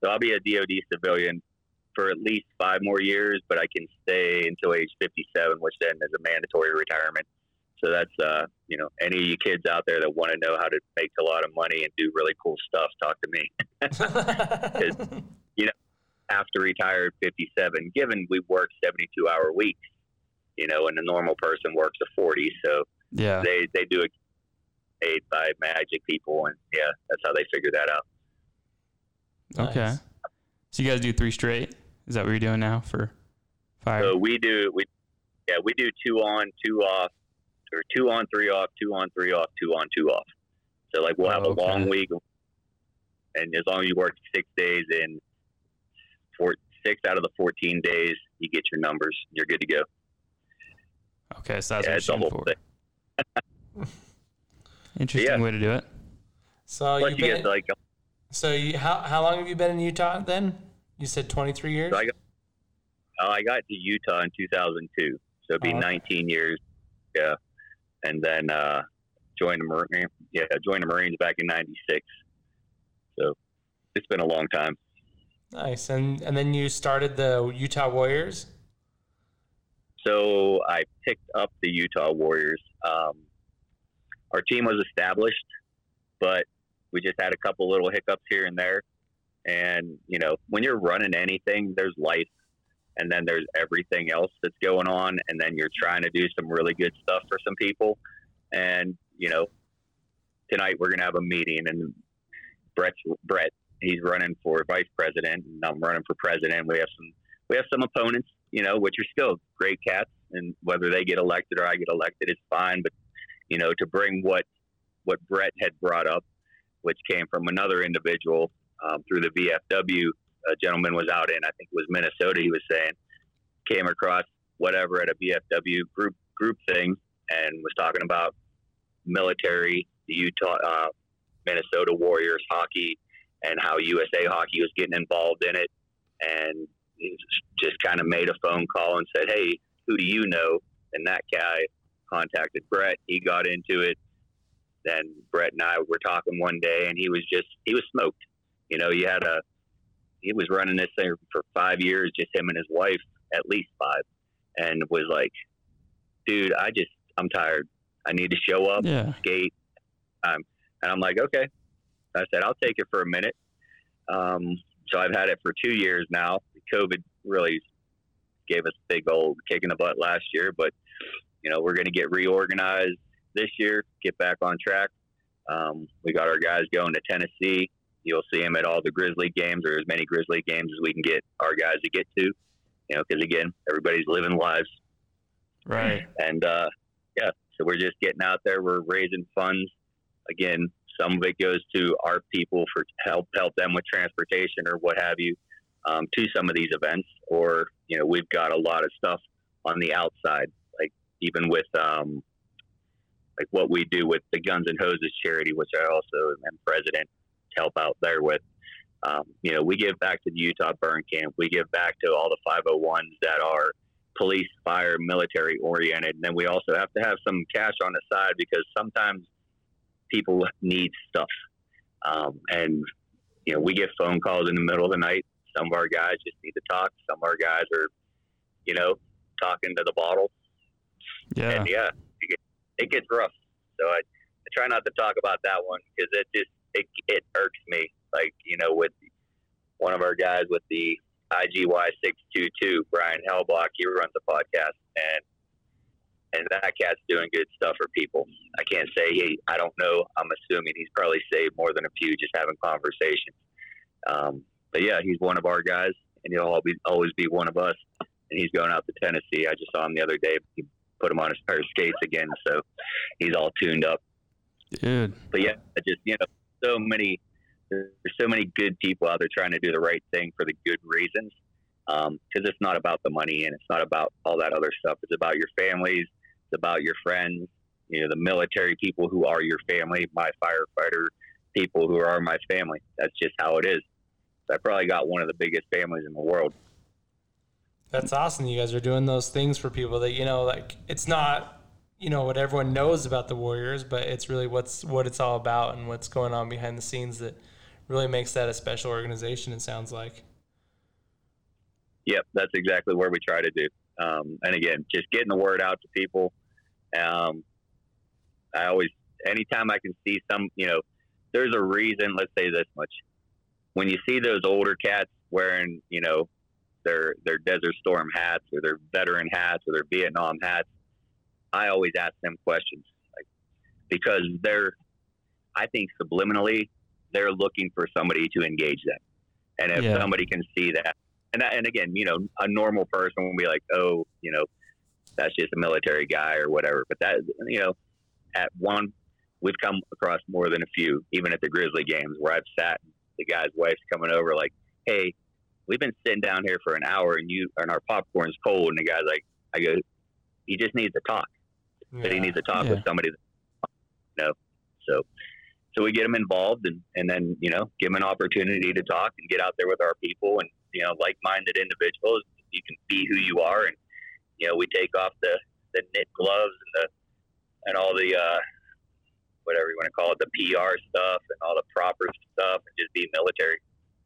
So I'll be a DoD civilian for at least five more years, but I can stay until age 57, which then is a mandatory retirement. So that's, uh, you know, any of you kids out there that want to know how to make a lot of money and do really cool stuff, talk to me. Have to retire at 57, given we work 72 hour weeks, you know, and a normal person works a 40. So Yeah. they, they do it paid by magic people. And yeah, that's how they figure that out. Okay. Nice. So you guys do three straight? Is that what you're doing now for fire? So we do we yeah we do two on two off or two on three off two on three off two on two off. So like we'll have Oh, a long week, and as long as you work six days in four six out of the fourteen days, you get your numbers. You're good to go. okay, so that's yeah, what it's a you're shooting for. Interesting Yeah. way to do it. so Plus you've you been, get like so you, how how long have you been in Utah then? You said 23 years. So I got oh, I got to Utah in 2002, so it'd be Oh, okay. 19 years. Yeah, and then uh, joined the Marine. Yeah, joined the Marines back in '96. So it's been a long time. nice. And and then you started the Utah Warriors. So I picked up the Utah Warriors. Um, our team was established, but we just had a couple little hiccups here and there. And you know, when you're running anything, there's life, and then there's everything else that's going on, and then you're trying to do some really good stuff for some people. And you know, tonight we're gonna have a meeting, and Brett, Brett, he's running for vice president, and I'm running for president. We have some, we have some opponents, you know, which are still great cats, and whether they get elected or I get elected, it's fine. But you know, to bring what what Brett had brought up which came from another individual um, through the VFW. A gentleman was out in, I think it was Minnesota. He was saying, came across whatever at a VFW group group thing and was talking about military, the Utah, uh, Minnesota Warriors hockey, and how USA Hockey was getting involved in it. And he just kind of made a phone call and said, "Hey, who do you know?" And that guy contacted Brett. He got into it. Then Brett and I were talking one day, and he was just he was smoked. You know, he had a he was running this thing for five years, just him and his wife, at least five, and was like, "Dude, I just I'm tired. I need to show up, Yeah. skate." Um, and I'm like, "Okay." I said, "I'll take it for a minute." Um, so I've had it for two years now. COVID really gave us a big old kick in the butt last year, but you know we're going to get reorganized this year, get back on track. Um, we got our guys going to Tennessee. You'll see them at all the Grizzly games or as many Grizzly games as we can get our guys to get to. You know, because again, everybody's living lives, Right. and uh, yeah, so we're just getting out there. We're raising funds. Again, some of it goes to our people for help help them with transportation or what have you um, to some of these events. Or you know, we've got a lot of stuff on the outside, like even with um, like what we do with the Guns and Hoses charity, which I also am president help out there with. Um, you know, we give back to the Utah Burn Camp. We give back to all the 501s that are police, fire, military oriented. And then we also have to have some cash on the side because sometimes people need stuff. Um, and, you know, we get phone calls in the middle of the night. Some of our guys just need to talk. Some of our guys are, you know, talking to the bottle. Yeah. And yeah, it gets, rough. So I, I try not to talk about that one because it just, it, it irks me. Like, you know, with one of our guys with the IGY622, Brian Hellbach, he runs a podcast and and that cat's doing good stuff for people. I can't say he, I don't know. I'm assuming he's probably saved more than a few just having conversations. Um, but yeah, he's one of our guys, and he'll always always be one of us. And he's going out to Tennessee. I just saw him the other day. He put him on his pair of skates again, so he's all tuned up. Dude. But yeah, I just you know, so many there's so many good people out there trying to do the right thing for the good reasons. Um, because it's not about the money and it's not about all that other stuff. It's about your families. It's about your friends. You know, the military people who are your family. My firefighter people who are my family. That's just how it is. I probably got one of the biggest families in the world. That's awesome. You guys are doing those things for people that you know, like it's not you know what everyone knows about the Warriors, but it's really what's what it's all about and what's going on behind the scenes that really makes that a special organization. It sounds like. Yep, that's exactly what we try to do. Um, and again, just getting the word out to people. Um, I always, anytime I can see some, you know, there's a reason. Let's say this much: when you see those older cats wearing, you know, their their Desert Storm hats or their veteran hats or their Vietnam hats, I always ask them questions, like because they're, I think subliminally, they're looking for somebody to engage them, and if Yeah. somebody can see that, and and again, you know, a normal person will be like, oh, you know, that's just a military guy or whatever. But that, you know, at one, we've come across more than a few, even at the Grizzly games where I've sat, the guy's wife's coming over like, hey, we've been sitting down here for an hour and you and our popcorn's cold, and the guy's like, I go, he just needs to talk. But he needs to talk Yeah. with somebody. That, you know, so so we get him involved and and then you know give him an opportunity to talk and get out there with our people and you know like-minded individuals. You can be who you are, and you know we take off the the knit gloves and the and all the uh, whatever you want to call it, the PR stuff and all the proper stuff, and just be military.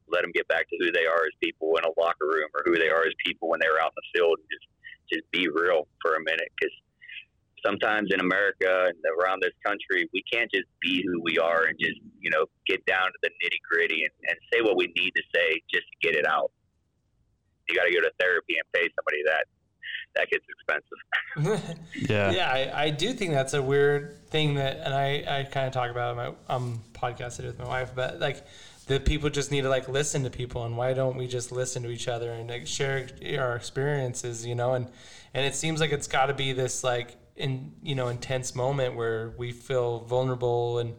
Let them get back to who they are as people in a locker room, or who they are as people when they're out in the field, and just just be real for a minute. Because sometimes in America and around this country, we can't just be who we are and just you know get down to the nitty gritty and, and say what we need to say just to get it out. You got to go to therapy and pay somebody that. That gets expensive. Yeah. yeah, I, I do think that's a weird thing that, and I, I kind of talk about it in my um podcast I do with my wife, but like that people just need to like listen to people, and why don't we just listen to each other and like share our experiences, you know? And and it seems like it's got to be this like in you know intense moment where we feel vulnerable and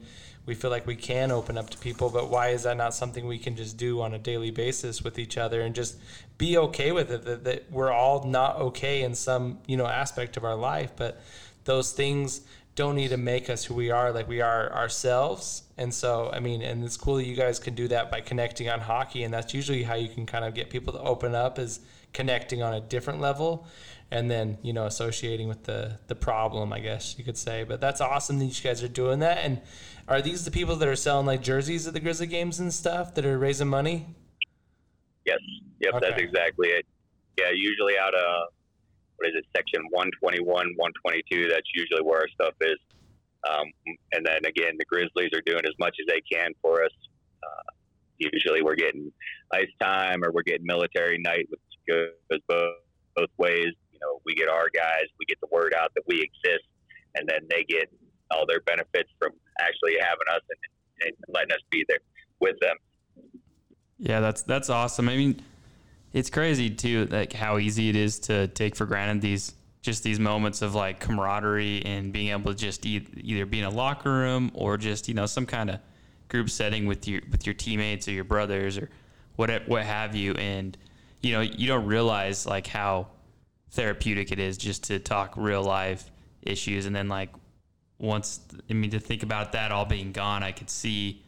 we feel like we can open up to people, but why is that not something we can just do on a daily basis with each other and just be okay with it? That, that we're all not okay in some, you know, aspect of our life, but those things don't need to make us who we are like we are ourselves. And so i mean and it's cool that you guys can do that by connecting on hockey and that's usually how you can kind of get people to open up is connecting on a different level and then you know associating with the the problem i guess you could say. But that's awesome that you guys are doing that. And are these the people that are selling like jerseys at the grizzly games and stuff that are raising money? Yes. Yep Okay. that's exactly it. Yeah usually out of what is it section 121 122 that's usually where our stuff is. Um, and then again the grizzlies are doing as much as they can for us. Uh, usually we're getting ice time or we're getting military night which goes both, both ways you know we get our guys we get the word out that we exist and then they get all their benefits from actually having us and, and letting us be there with them Yeah, that's that's awesome. I mean, it's crazy too, like how easy it is to take for granted these just these moments of like camaraderie and being able to just e- either be in a locker room or just you know some kind of group setting with your with your teammates or your brothers or what what have you. And you know you don't realize like how therapeutic it is just to talk real life issues and then like once I mean to think about that all being gone, I could see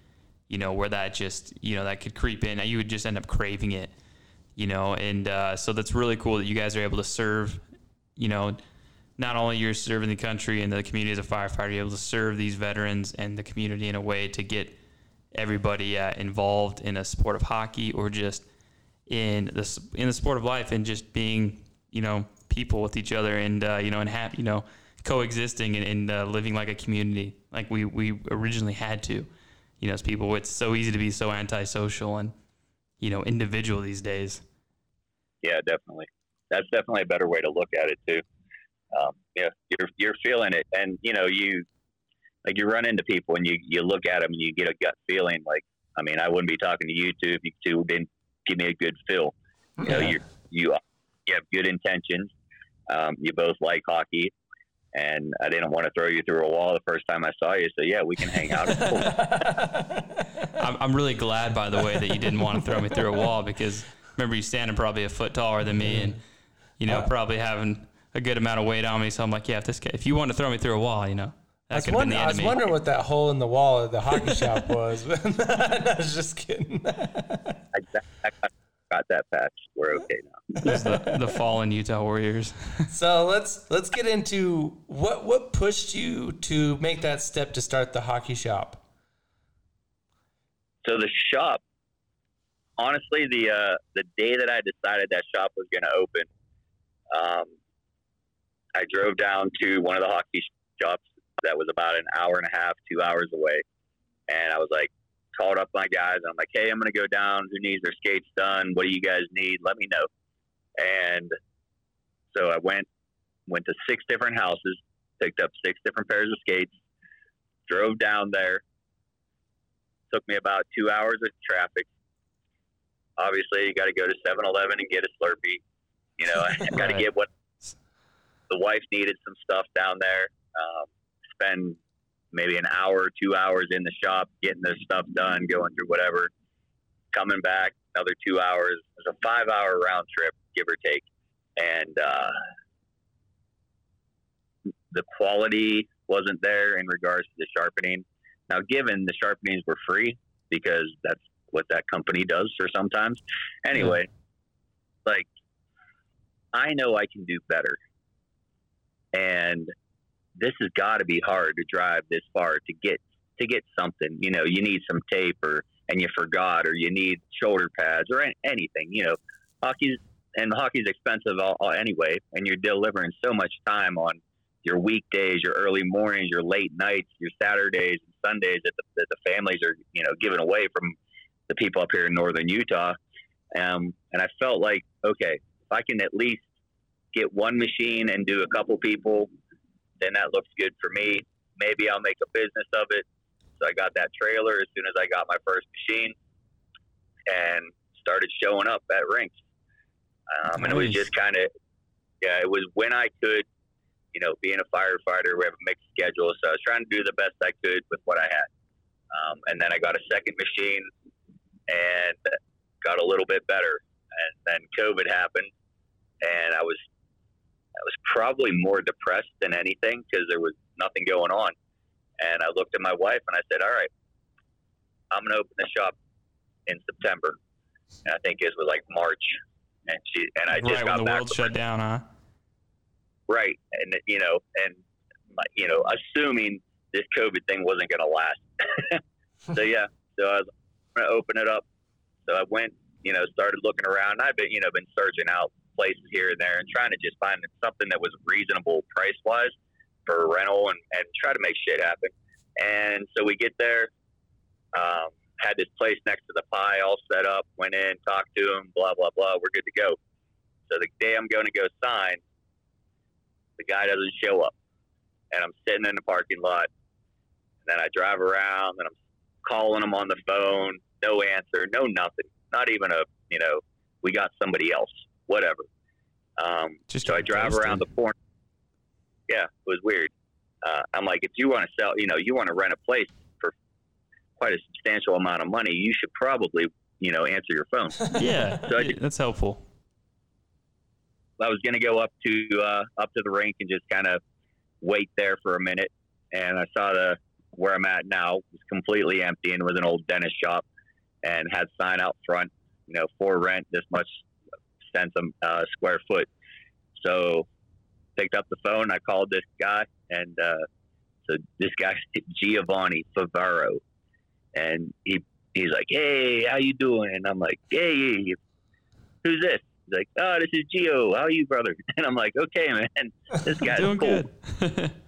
you know, where that just, you know, that could creep in. You would just end up craving it, you know, and uh, so that's really cool that you guys are able to serve, you know, not only you're serving the country and the community as a firefighter, you're able to serve these veterans and the community in a way to get everybody uh, involved in a sport of hockey or just in the in the sport of life and just being, you know, people with each other and uh, you know and have you know coexisting and, and uh, living like a community like we we originally had to you know, as people, it's so easy to be so antisocial and, you know, individual these days. yeah, definitely. That's definitely a better way to look at it too. Um, yeah, you're you're feeling it, and you know you like you run into people and you you look at them and you get a gut feeling. Like, I mean, I wouldn't be talking to you two if you two didn't give me a good feel. You know, Yeah. you you you have good intentions. Um, you both like hockey, and I didn't want to throw you through a wall the first time I saw you. So yeah, we can hang out. I'm, I'm really glad, by the way, that you didn't want to throw me through a wall because remember you standing probably a foot taller than me and, you know, probably having a good amount of weight on me. So I'm like, yeah, if this guy, if you want to throw me through a wall, you know, I that was, could have wondering, the I end was of me. wondering what that hole in the wall of the hockey shop was. I was just kidding. I, I got- got that patch. We're okay now. It was the, the fallen Utah Warriors. So let's let's get into what what pushed you to make that step to start the hockey shop. So the shop, honestly, the uh, the day that I decided that shop was going to open, um, I drove down to one of the hockey shops that was about an hour and a half, two hours away, and I was like, called up my guys. And I'm like, hey, I'm going to go down. Who needs their skates done? What do you guys need? Let me know. And so I went went to six different houses, picked up six different pairs of skates, drove down there. Took me about two hours of traffic. Obviously, you got to go to 7-Eleven and get a Slurpee. You know, I got to get what the wife needed some stuff down there. Um, spend maybe an hour or two hours in the shop getting this stuff done, going through whatever. Coming back another two hours. It was a five-hour round trip, give or take, and uh, the quality wasn't there in regards to the sharpening. Now, given the sharpenings were free because that's what that company does for sometimes. Anyway, like I know I can do better, and this has got to be hard to drive this far to get to get something. You know, you need some tape or and you forgot, or you need shoulder pads or an- anything. You know, hockey's and hockey's expensive all, all anyway, and you're delivering so much time on your weekdays, your early mornings, your late nights, your Saturdays and Sundays that the, that the families are you know giving away from the people up here in northern Utah. Um, and I felt like okay, if I can at least get one machine and do a couple people, then that looks good for me. Maybe I'll make a business of it. So I got that trailer as soon as I got my first machine and started showing up at rinks. Um, And it was just kind of, yeah, it was when I could, you know, being a firefighter, we have a mixed schedule. So I was trying to do the best I could with what I had. Um, and then I got a second machine and got a little bit better. And then COVID happened, and I was I was probably more depressed than anything because there was nothing going on. And I looked at my wife and I said, "All right, I'm gonna open the shop in September." And I think it was like March, and she and I just right got when the back world shut down, huh? right, and you know, and my- you know, assuming this COVID thing wasn't gonna last. so yeah, so I was gonna open it up. So I went, you know, started looking around. I've been, you know, been searching out places here and there and trying to just find something that was reasonable price wise for rental and, and try to make shit happen. And so we get there, um, had this place next to the pie all set up, went in, talked to him, blah, blah, blah. We're good to go. So the day I'm going to go sign, the guy doesn't show up. And I'm sitting in the parking lot. And then I drive around and I'm calling him on the phone. No answer, no nothing. Not even a, you know, we got somebody else, whatever. Um, Just so I drive around the corner. Yeah, it was weird. Uh, I'm like, if you want to sell, you know, you want to rent a place for quite a substantial amount of money, you should probably, you know, answer your phone. Yeah, So I yeah, that's helpful. I was going to go up to uh, up to the rink and just kind of wait there for a minute, and I saw the where I'm at now was completely empty and was an old dentist shop, and had sign out front, you know, for rent this much cents a uh, square foot. So picked up the phone, I called this guy, and uh, so this guy's Giovanni Favaro, and he he's like, "Hey, how you doing?" And I'm like, "Hey, who's this?" He's like, "Oh, this is Gio. How are you, brother?" And I'm like, "Okay, man, this guy's Doing cool." good.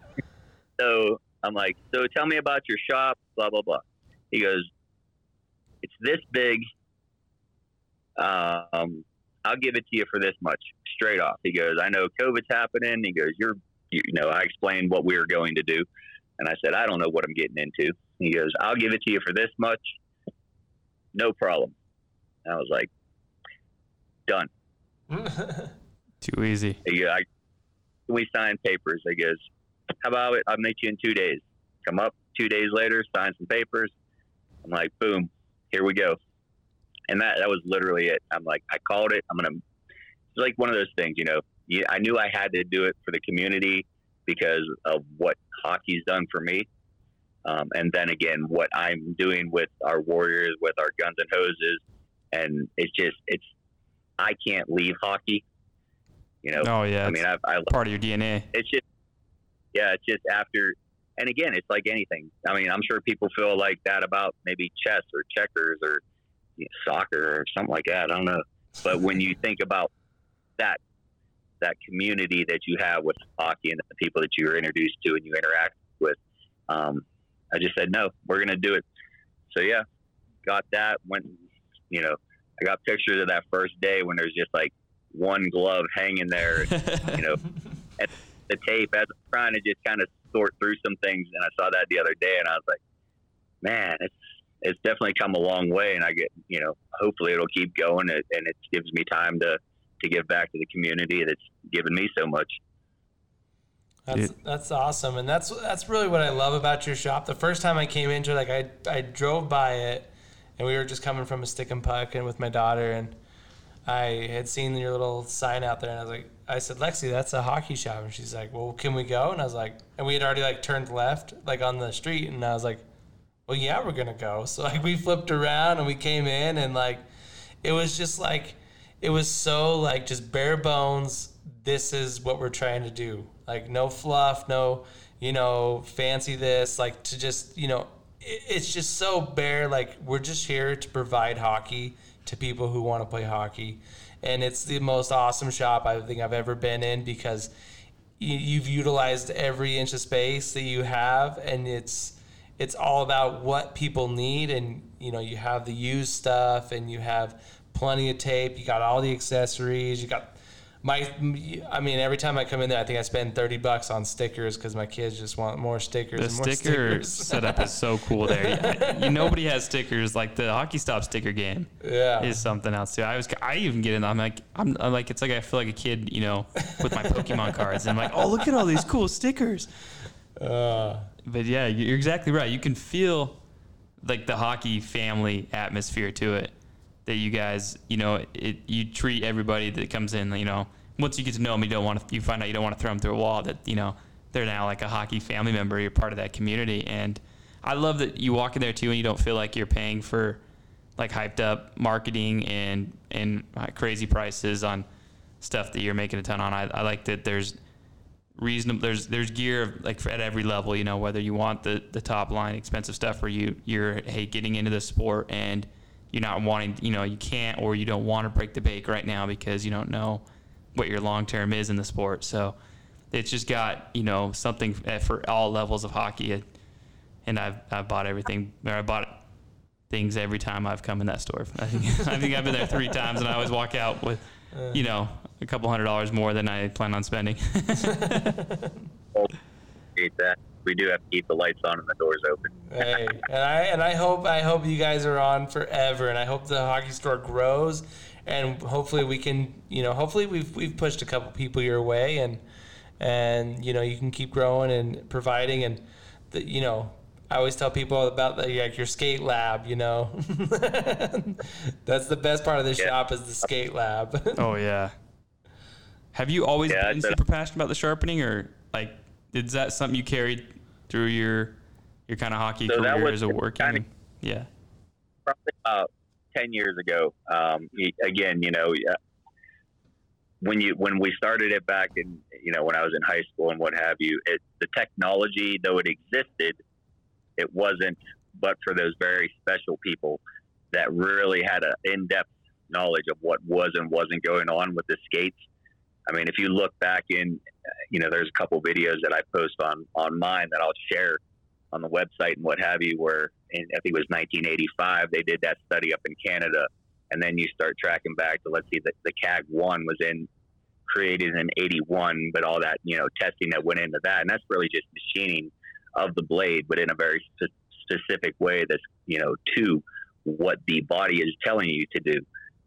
So I'm like, "So tell me about your shop." Blah blah blah. He goes, "It's this big. Um, I'll give it to you for this much, straight off." He goes, "I know COVID's happening." He goes, "You're, you know," I explained what we were going to do, and I said, "I don't know what I'm getting into." He goes, "I'll give it to you for this much, no problem." And I was like, "Done." Too easy. He goes, I, we signed papers. I goes, how about it? I'll meet you in two days. Come up two days later, sign some papers. I'm like, boom, here we go. And that, that was literally it. I'm like, I called it. I'm going to, it's like one of those things, you know, you, I knew I had to do it for the community because of what hockey's done for me. Um, and then again, what I'm doing with our Warriors, with our Guns and Hoses. And it's just, it's, I can't leave hockey. You know, Oh yeah, I mean, I, I part of your DNA. it's just yeah it's just after and again it's like anything i mean i'm sure people feel like that about maybe chess or checkers or soccer or something like that i don't know but when you think about that that community that you have with hockey and the people that you're introduced to and you interact with um, i just said no we're going to do it so yeah got that went you know i got pictures of that first day when there's just like one glove hanging there you know, at the tape as I'm trying to just kind of sort through some things. And I saw that the other day, and I was like, man, it's it's definitely come a long way. And I get, you know, hopefully it'll keep going, and and it gives me time to to give back to the community that's given me so much. That's that's awesome, and that's that's really what I love about your shop. The first time I came into it, like I I drove by it, and we were just coming from a stick and puck, and with my daughter, and I had seen your little sign out there, and I was like, I said, Lexi, that's a hockey shop, and she's like, Well, can we go? And I was like, and we had already like turned left, like on the street, and I was like, Well, yeah, we're gonna go. So like we flipped around and we came in, and like it was just like it was so like just bare bones this is what we're trying to do like no fluff no you know fancy this like to just you know it, it's just so bare like we're just here to provide hockey to people who want to play hockey and it's the most awesome shop i think i've ever been in because you, you've utilized every inch of space that you have and it's it's all about what people need and you know you have the used stuff and you have plenty of tape you got all the accessories you got my i mean every time i come in there i think i spend 30 bucks on stickers because my kids just want more stickers The and more sticker stickers setup is so cool there. You, nobody has stickers like the hockey stop sticker game yeah is something else too. I was I even get in. I'm like I'm, I'm like it's like I feel like a kid, you know, with my Pokemon cards. And I'm like, oh look at all these cool stickers. uh, But yeah, you're exactly right. You can feel like the hockey family atmosphere to it. That you guys, you know, it you treat everybody that comes in, you know, once you get to know them, you don't want to, you find out you don't want to throw them through a wall. That you know they're now like a hockey family member. You're part of that community, and I love that you walk in there too, and you don't feel like you're paying for like hyped up marketing and and uh, crazy prices on stuff that you're making a ton on. I, I like that there's reasonable there's there's gear like at every level you know whether you want the the top line expensive stuff or you you're hey getting into the sport and you're not wanting you know you can't or you don't want to break the bank right now because you don't know what your long term is in the sport. So it's just got you know something for all levels of hockey and I've I've bought everything or I bought things every time I've come in that store. I think I think I've been there three times and I always walk out with uh. you know a couple hundred dollars more than I plan on spending. that. We do have to keep the lights on and the doors open. hey, and I and I hope I hope you guys are on forever, and I hope the hockey store grows, and hopefully we can, you know, hopefully we've we've pushed a couple people your way, and and you know you can keep growing and providing, and the, you know I always tell people about the, like your skate lab. You know, that's the best part of the yeah. shop is the skate lab. oh yeah. Have you always yeah, been super passionate about the sharpening, or like is that something you carried through your your kind of hockey so career as a working? Kind of, yeah. Probably about ten years ago. Um, again, you know, when you when we started it back in you know when I was in high school and what have you, it, the technology though it existed, it wasn't but for those very special people that really had an in-depth knowledge of what was and wasn't going on with the skates I mean, if you look back in, uh, you know, there's a couple videos that I post on on mine that I'll share on the website and what have you. Where in, I think it was 1985, they did that study up in Canada, and then you start tracking back to let's see, the, the CAG one was in created in 81, but all that you know testing that went into that, and that's really just machining of the blade, but in a very sp- specific way that's you know to what the body is telling you to do.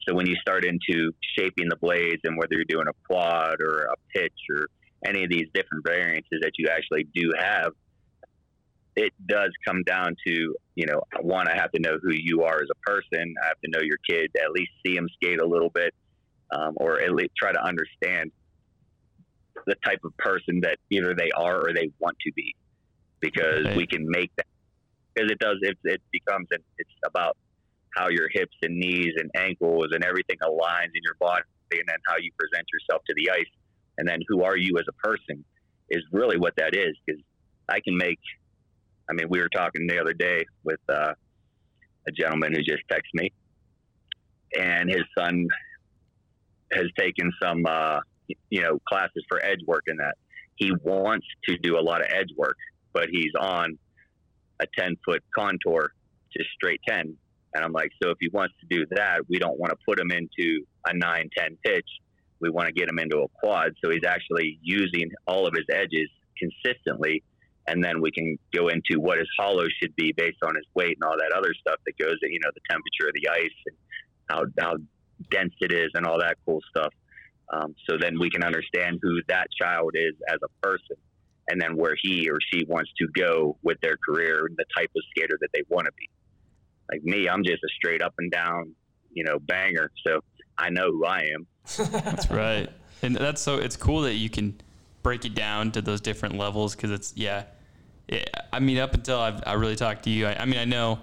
So when you start into shaping the blades and whether you're doing a quad or a pitch or any of these different variances that you actually do have, it does come down to, you know, one, I have to know who you are as a person. I have to know your kid, at least see them skate a little bit, um, or at least try to understand the type of person that either they are or they want to be, because we can make that. Because it does, it, it becomes, it's about how your hips and knees and ankles and everything aligns in your body and then how you present yourself to the ice and then who are you as a person is really what that is because i can make i mean we were talking the other day with uh, a gentleman who just texted me and his son has taken some uh, you know classes for edge work in that. He wants to do a lot of edge work but he's on a 10 foot contour just straight 10 and I'm like, so if he wants to do that, we don't want to put him into a 9 10 pitch. We want to get him into a quad. So he's actually using all of his edges consistently. And then we can go into what his hollow should be based on his weight and all that other stuff that goes at, you know, the temperature of the ice and how, how dense it is and all that cool stuff. Um, so then we can understand who that child is as a person and then where he or she wants to go with their career, and the type of skater that they want to be. Like me, I'm just a straight up and down, you know, banger. So I know who I am. that's right. And that's so it's cool that you can break it down to those different levels because it's yeah. It, I mean, up until I've, I really talked to you, I, I mean, I know,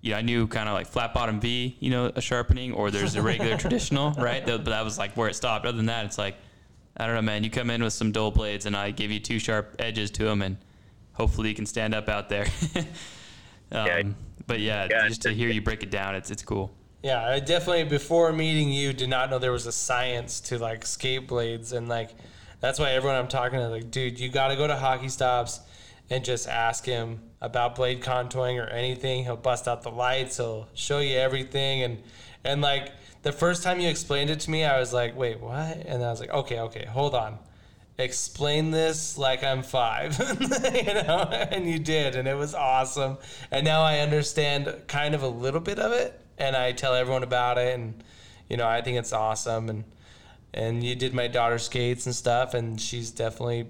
you know, I knew kind of like flat bottom V, you know, a sharpening, or there's a regular traditional, right? But that was like where it stopped. Other than that, it's like, I don't know, man. You come in with some dull blades, and I give you two sharp edges to them, and hopefully you can stand up out there. um, yeah but yeah, yeah just to hear you break it down, it's it's cool. Yeah, I definitely before meeting you did not know there was a science to like skate blades and like that's why everyone I'm talking to like, dude, you got to go to Hockey Stops and just ask him about blade contouring or anything. He'll bust out the lights. He'll show you everything and and like the first time you explained it to me, I was like, wait, what? And I was like, okay, okay, hold on explain this like I'm five, you know, and you did, and it was awesome. And now I understand kind of a little bit of it, and I tell everyone about it, and you know, I think it's awesome. And and you did my daughter skates and stuff, and she's definitely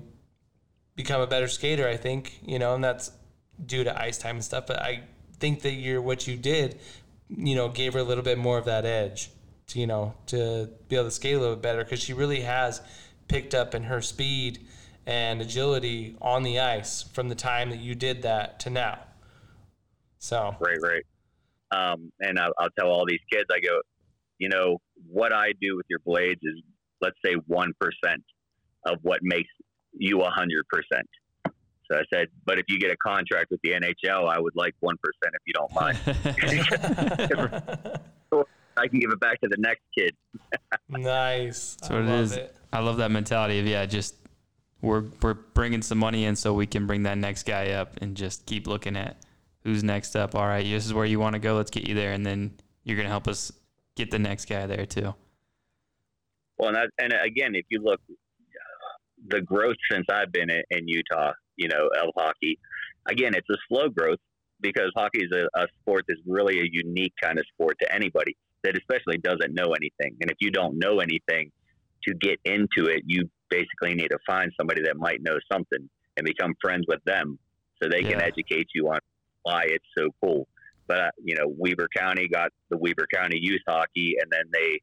become a better skater, I think, you know, and that's due to ice time and stuff. But I think that you're what you did, you know, gave her a little bit more of that edge to you know to be able to skate a little bit better because she really has picked up in her speed and agility on the ice from the time that you did that to now. So right, right. Um, and I'll, I'll tell all these kids, I go, you know, what I do with your blades is, let's say, one percent of what makes you a hundred percent. So I said, but if you get a contract with the NHL, I would like one percent if you don't mind. I can give it back to the next kid. nice. That's what I it is. It. I love that mentality of yeah, just we're we're bringing some money in so we can bring that next guy up and just keep looking at who's next up. All right, this is where you want to go. Let's get you there, and then you're gonna help us get the next guy there too. Well, and, that, and again, if you look, uh, the growth since I've been in, in Utah, you know, of hockey, again, it's a slow growth because hockey is a, a sport that's really a unique kind of sport to anybody that especially doesn't know anything. And if you don't know anything to get into it, you basically need to find somebody that might know something and become friends with them so they yeah. can educate you on why it's so cool. But, uh, you know, Weber County got the Weber County Youth Hockey and then they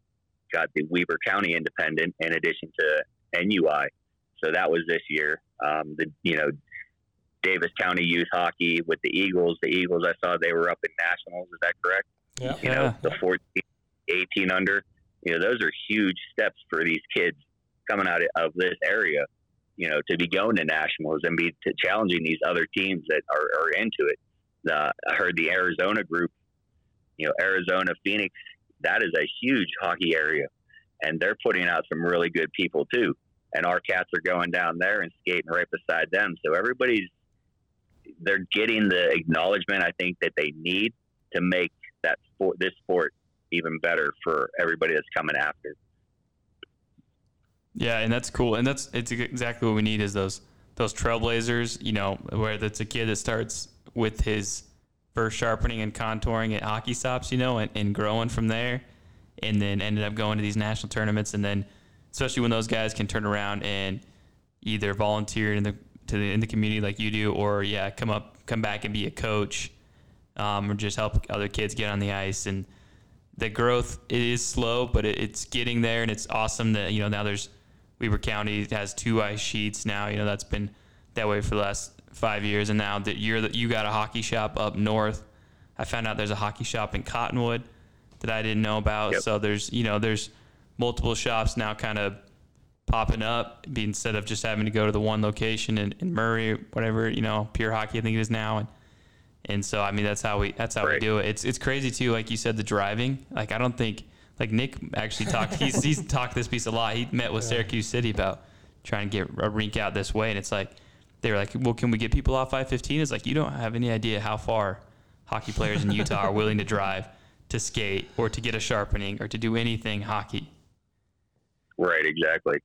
got the Weber County Independent in addition to NUI. So that was this year. Um, the, you know, Davis County Youth Hockey with the Eagles. The Eagles, I saw they were up in nationals. Is that correct? Yeah. You know, the 14, 18 under. You know, those are huge steps for these kids coming out of this area. You know, to be going to nationals and be challenging these other teams that are, are into it. I heard the Arizona group. You know, Arizona, Phoenix. That is a huge hockey area, and they're putting out some really good people too. And our cats are going down there and skating right beside them. So everybody's they're getting the acknowledgement I think that they need to make that sport, this sport, even better for everybody that's coming after. Yeah, and that's cool, and that's it's exactly what we need is those those trailblazers. You know, where that's a kid that starts with his first sharpening and contouring at hockey stops, you know, and, and growing from there, and then ended up going to these national tournaments, and then especially when those guys can turn around and either volunteer in the to the in the community like you do, or yeah, come up, come back and be a coach, um, or just help other kids get on the ice. And the growth it is slow, but it, it's getting there, and it's awesome that you know now there's Weber County has two ice sheets now. You know that's been that way for the last five years, and now that you're that you got a hockey shop up north. I found out there's a hockey shop in Cottonwood that I didn't know about. Yep. So there's you know there's multiple shops now kind of popping up instead of just having to go to the one location in, in Murray, whatever, you know, pure hockey, I think it is now. And, and so, I mean, that's how we, that's how right. we do it. It's, it's crazy too. Like you said, the driving, like, I don't think like Nick actually talked, he's, he's talked this piece a lot. He met with Syracuse City about trying to get a rink out this way. And it's like, they were like, well, can we get people off 515? It's like, you don't have any idea how far hockey players in Utah are willing to drive to skate or to get a sharpening or to do anything hockey. Right, exactly.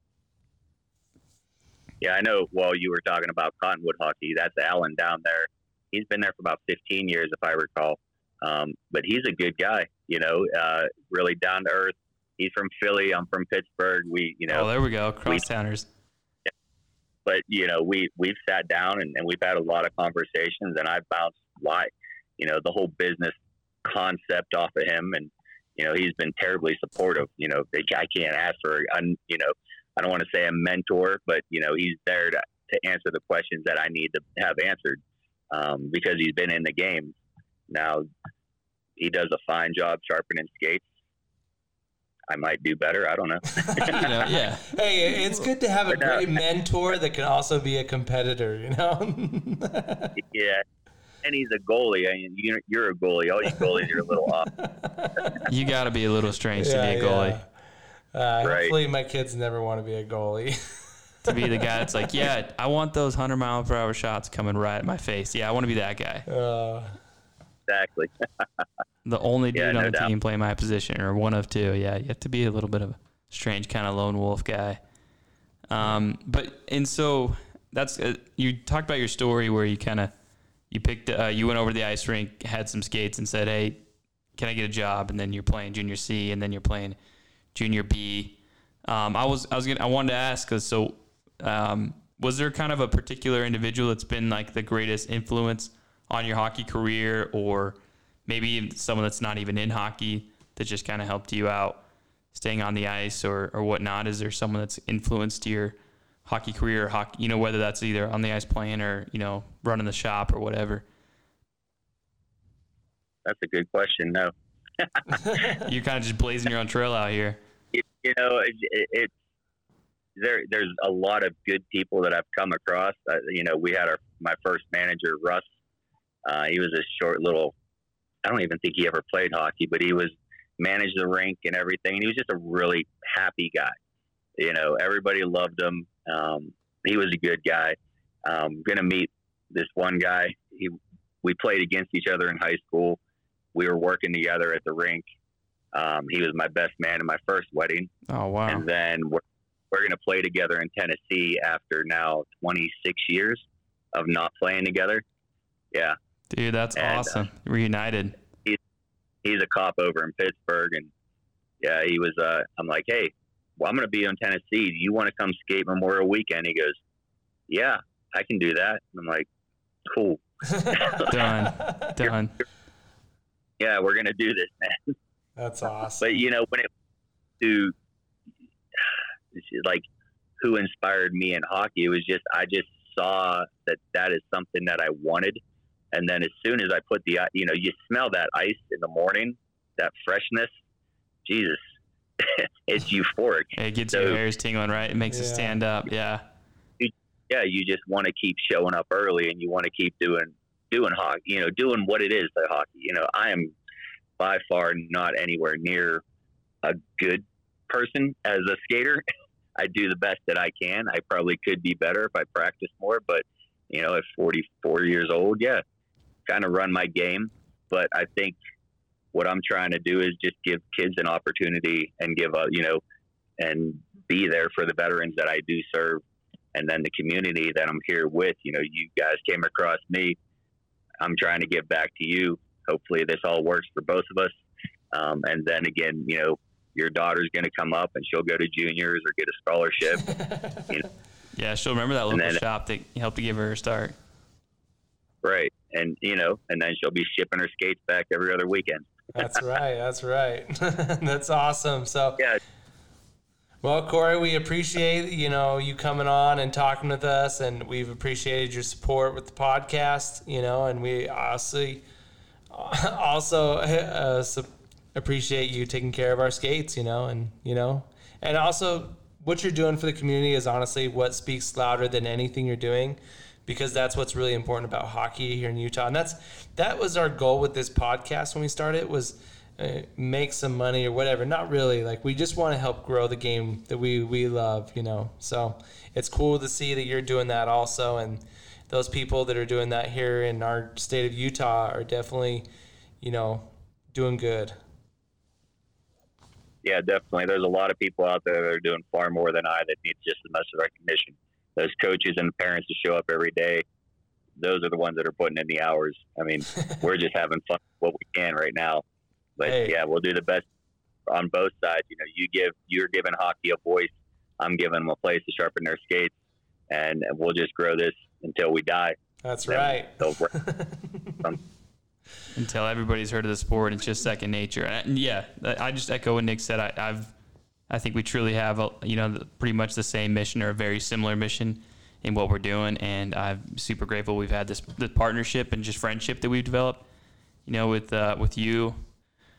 Yeah, I know. while you were talking about Cottonwood hockey. That's Alan down there. He's been there for about 15 years, if I recall. Um, but he's a good guy, you know, uh, really down to earth. He's from Philly. I'm from Pittsburgh. We, you know. Oh, there we go. Crosstowners. Yeah. But, you know, we, we've sat down and, and we've had a lot of conversations, and I've bounced why, you know, the whole business concept off of him. And, you know, he's been terribly supportive. You know, I can't ask for, you know, I don't want to say a mentor, but you know, he's there to, to answer the questions that I need to have answered um, because he's been in the game. Now, he does a fine job sharpening skates. I might do better. I don't know. you know yeah. Hey, it's good to have a great mentor that can also be a competitor. You know. yeah, and he's a goalie. I mean, you're, a goalie. All you goalies are a little off. you got to be a little strange yeah, to be a goalie. Yeah. Uh, right. Hopefully, my kids never want to be a goalie. To be the guy that's like, yeah, I want those hundred mile per hour shots coming right at my face. Yeah, I want to be that guy. Uh, exactly. the only dude yeah, no on the doubt. team playing my position, or one of two. Yeah, you have to be a little bit of a strange kind of lone wolf guy. Um, but and so that's uh, you talked about your story where you kind of you picked uh, you went over to the ice rink, had some skates, and said, "Hey, can I get a job?" And then you're playing junior C, and then you're playing junior B. Um, I was I was gonna I wanted to ask because so um, was there kind of a particular individual that's been like the greatest influence on your hockey career, or maybe someone that's not even in hockey that just kind of helped you out staying on the ice or or whatnot? Is there someone that's influenced your hockey career, or hockey, you know, whether that's either on the ice playing or you know running the shop or whatever? That's a good question. No, You're kind of just blazing your own trail out here. you, you know, it, it, it's there. There's a lot of good people that I've come across. Uh, you know, we had our my first manager, Russ. Uh, he was a short little. I don't even think he ever played hockey, but he was managed the rink and everything. And he was just a really happy guy. You know, everybody loved him. Um, he was a good guy. Um, gonna meet this one guy. He we played against each other in high school. We were working together at the rink. Um, he was my best man in my first wedding, Oh wow! and then we're, we're going to play together in Tennessee after now 26 years of not playing together. Yeah, Dude, that's And, uh, awesome. Reunited. he's a cop over in Pittsburgh, and yeah, he was. Uh, I'm like, hey, well, I'm going to be in Tennessee. Do you want to come skate Memorial Weekend? He goes, yeah, I can do that. And I'm like, cool. Done. Done. Yeah, we're going to do this, man. That's awesome. But you know, when it to like who inspired me in hockey, it was just I just saw that that is something that I wanted, and then as soon as I put the you know you smell that ice in the morning, that freshness, Jesus, it's euphoric. It gets So- your hairs tingling, right? It makes it Yeah. stand up. Yeah. Yeah, you just want to keep showing up early, and you want to keep doing doing hockey. You know, doing what it is that hockey. You know, I am by far not anywhere near a good person as a skater. I do the best that I can. I probably could be better if I practiced more, but you know, at 44 years old, yeah, kind of run my game. But I think what I'm trying to do is just give kids an opportunity and give a, you know, and be there for the veterans that I do serve. And then the community that I'm here with, you know, you guys came across me. I'm trying to give back to you. Hopefully, this all works for both of us. Um, and then again, you know, your daughter's going to come up and she'll go to juniors or get a scholarship. Yeah, she'll remember that And local then- shop that helped to give her a start. right. And, you know, and then she'll be shipping her skates back every other weekend. That's right. That's right. that's awesome. So Yeah. Well, Corey, we appreciate you know you coming on and talking with us, and we've appreciated your support with the podcast. You know, and we honestly also uh, su- appreciate you taking care of our skates. You know, and you know, and also what you're doing for the community is honestly what speaks louder than anything you're doing, because that's what's really important about hockey here in Utah, and that's that was our goal with this podcast when we started was uh, make some money or whatever. Not really. Like we just want to help grow the game that we we love, you know. So it's cool to see that you're doing that also, and those people that are doing that here in our state of Utah are definitely, you know, doing good. Yeah, definitely. There's a lot of people out there that are doing far more than I that need just as much recognition. Those coaches and parents that show up every day, those are the ones that are putting in the hours. I mean, we're just having fun with what we can right now. But Hey. yeah, we'll do the best on both sides. You know, you give you're giving hockey a voice. I'm giving them a place to sharpen their skates, and we'll just grow this until we die. That's Then right. Until everybody's heard of the sport, it's just second nature. And yeah, I just echo what Nick said. I, I've, I think we truly have, a, you know, pretty much the same mission or a very similar mission in what we're doing. And I'm super grateful we've had this, this partnership and just friendship that we've developed, you know, with uh, with you,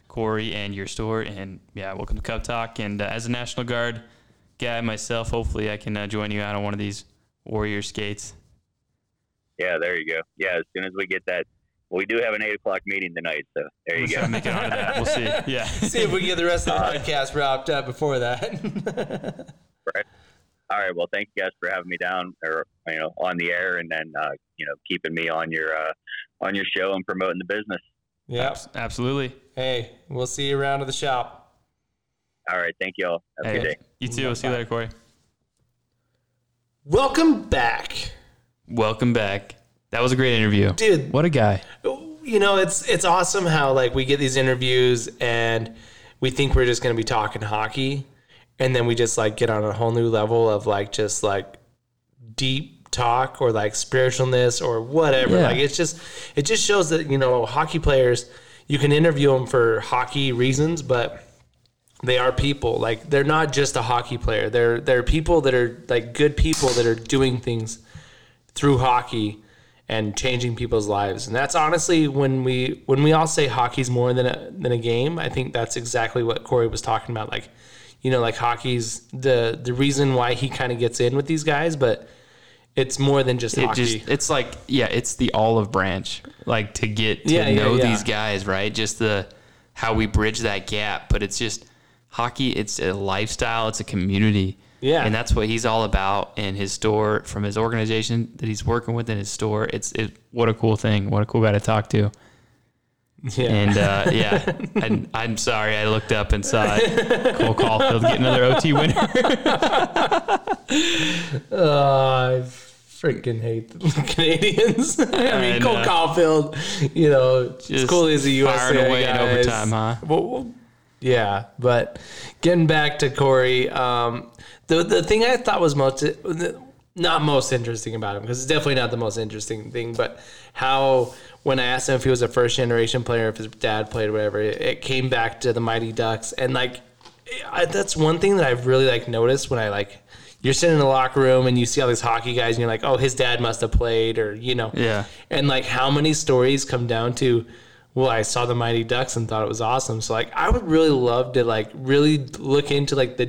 Corey, and your store. And yeah, welcome to Cup Talk. And uh, as a National Guard guy myself, hopefully I can uh, join you out on one of these Warrior skates. yeah, there you go. Yeah, as soon as we get that, we do have an eight o'clock meeting tonight, so there you We'll try go. to make it onto that. We'll see. Yeah. See if we can get the rest of the podcast wrapped up before that. right. All right. Well, thank you guys for having me down or you know on the air, and then uh, you know keeping me on your uh, on your show and promoting the business. yep. Abs- Absolutely. Hey, we'll see you around at the shop. All right. Thank you all. Have a good day. you too. We'll see you later, Corey. Welcome back. Welcome back. That was a great interview. Dude, What a guy. you know it's it's awesome how like we get these interviews and we think we're just going to be talking hockey and then we just like get on a whole new level of like just like deep talk or like spiritualness or whatever. Yeah. Like it's just it just shows that you know hockey players you can interview them for hockey reasons, but they are people. Like they're not just a hockey player. They're they're people that are like good people that are doing things through hockey and changing people's lives. And that's honestly when we when we all say hockey's more than a than a game, I think that's exactly what Corey was talking about. Like, you know, like hockey's the the reason why he kind of gets in with these guys, but it's more than just it hockey. just it's like yeah it's the olive branch like to get to Yeah, yeah, know yeah. these guys right just the how we bridge that gap but it's just hockey it's a lifestyle it's a community Yeah. and that's what he's all about in his store from his organization that he's working with in his store it's it what a cool thing what a cool guy to talk to yeah. and uh, yeah I'm, I'm sorry i looked up and saw it. cole caufield get another ot winner Oh, I freaking hate the Canadiens. I mean, I Cole. Caufield, you know, as cool as a USA away in guy is. overtime, huh? Well, well, yeah, but getting back to Corey, um, the the thing I thought was most not most interesting about him because it's definitely not the most interesting thing, but how when I asked him if he was a first generation player, if his dad played, whatever, it, it came back to the Mighty Ducks, and like I, that's one thing that I've really like noticed when I like you're sitting in the locker room and you see all these hockey guys and you're like, oh, his dad must have played, or you know, Yeah. and like how many stories come down to, well, I saw the Mighty Ducks and thought it was awesome. So like I would really love to like really look into like the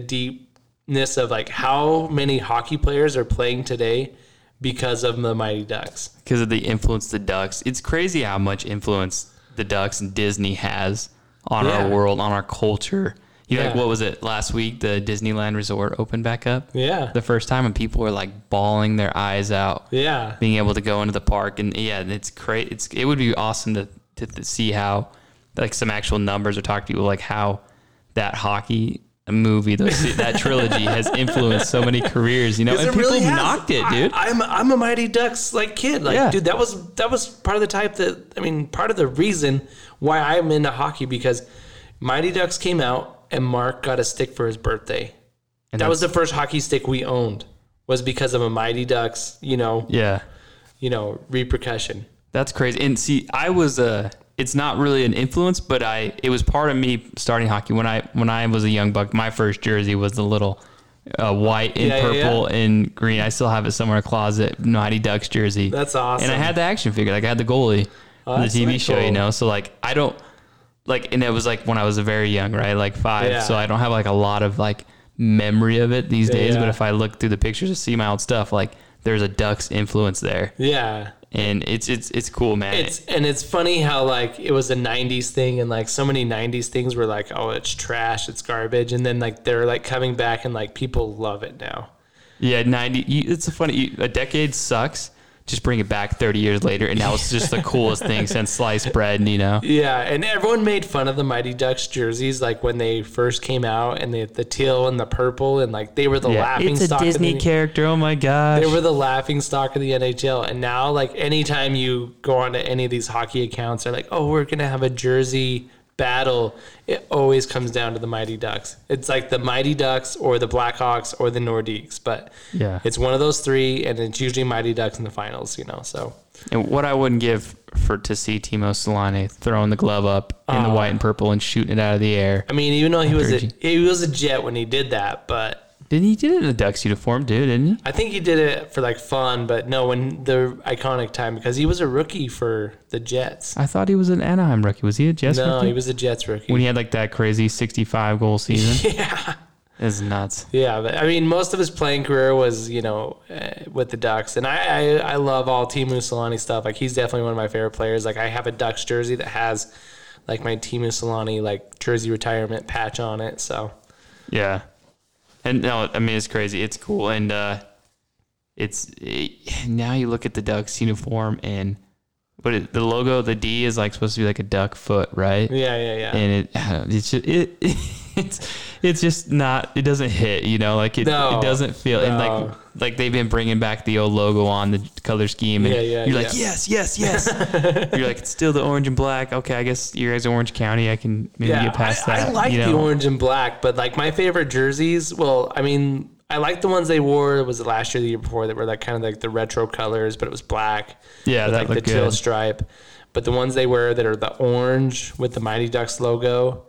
deepness of like how many hockey players are playing today because of the Mighty Ducks. because of the influence the Ducks. It's crazy how much influence the Ducks and Disney has on Yeah. our world, on our culture. You know, like what was it last week? The Disneyland Resort opened back up. Yeah. The first time, and people were like bawling their eyes out, Yeah. being able to go into the park, and yeah, it's great. It's it would be awesome to to, to see how like some actual numbers or talk to people like how that hockey movie, those, that trilogy has influenced so many careers. You know, and people really knocked it, dude. I, am I'm a Mighty Ducks like kid. Like, Yeah. dude, that was that was part of the type that I mean, part of the reason why I'm into hockey because Mighty Ducks came out and Mark got a stick for his birthday. And that was the first hockey stick we owned. Was because of a Mighty Ducks, you know, yeah. you know, repercussion. That's crazy. And see, I was a. It's not really an influence, but I. It was part of me starting hockey when I when I was a young buck. My first jersey was the little uh, white and Yeah, yeah, purple and green. I still have it somewhere in a closet. Mighty Ducks jersey. That's awesome. And I had the action figure. Like I had the goalie Oh, from the TV really show. You know, so like I don't like, and it was like when I was very young, right? Like five. Yeah. So I don't have like a lot of like memory of it these days. Yeah. But if I look through the pictures to see my old stuff, like there's a Ducks influence there, yeah. And it's it's it's cool, man. It's and it's funny how like it was a '90s thing, and like so many '90s things were like, oh, it's trash, it's garbage, and then like they're like coming back and like people love it now. Yeah, ninety. It's a funny. A decade sucks. Just bring it back thirty years later, and now it's just the coolest thing since sliced bread. You know. Yeah, and everyone made fun of the Mighty Ducks jerseys like when they first came out, and the the teal and the purple, and like they were the laughing it's a stock. of Disney the, character. Oh my gosh. They were the laughing stock of the NHL, and now like anytime you go onto any of these hockey accounts, they're like, "Oh, we're gonna have a jersey battle." It always comes down to the Mighty Ducks. It's like the Mighty Ducks or the Blackhawks or the Nordiques, but Yeah. it's one of those three, and it's usually Mighty Ducks in the finals. You know, so and what I wouldn't give for to see Teemu Selanne throwing the glove up in the Oh. white and purple and shooting it out of the air. I mean, even though he was a he was a Jet when he did that, but. Didn't he did it in a Ducks uniform, dude? Didn't he? I think he did it for like fun, but no, when the iconic time because he was a rookie for the Jets. I thought he was an Anaheim rookie. Was he a Jets No, rookie? he was a Jets rookie. when he had like that crazy sixty-five goal season. yeah, It's nuts. yeah, but I mean, most of his playing career was you know uh, with the Ducks, and I, I I love all Teemu Selanne stuff. Like he's definitely one of my favorite players. Like I have a Ducks jersey that has like my Teemu Selanne like jersey retirement patch on it. So Yeah. And no, I mean it's crazy. It's cool, and uh, it's it, now you look at the Ducks uniform and but it, the logo, the D is like supposed to be like a duck foot, right? yeah, yeah, yeah. And it it's just, it it's it's just not it doesn't hit, you know, like it, No. it doesn't feel and like like they've been bringing back the old logo on the color scheme and Yeah, yeah, you're like yeah. yes yes yes you're like it's still the orange and black okay I guess you guys are Orange County I can maybe get past I, that I like you the orange and black, but like my favorite jerseys. Well, I mean, I like the ones they wore. Was it last year, the year before? That were like kind of like the retro colors, but it was black. Yeah, that like the looked teal stripe. But the ones they wear that are the orange with the Mighty Ducks logo,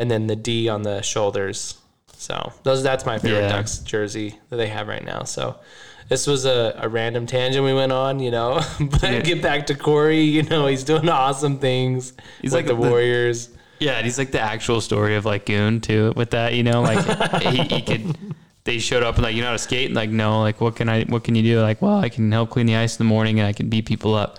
and then the D on the shoulders. So those that's my favorite Yeah. Ducks jersey that they have right now. So this was a, a random tangent we went on, you know. but Yeah. get back to Corey, you know, he's doing awesome things. He's like the the- Warriors. Yeah, and he's like the actual story of like Goon too with that, you know, like he, he could they showed up and like you know how to skate and like no, like what can I what can you do? Like, well, I can help clean the ice in the morning and I can beat people up.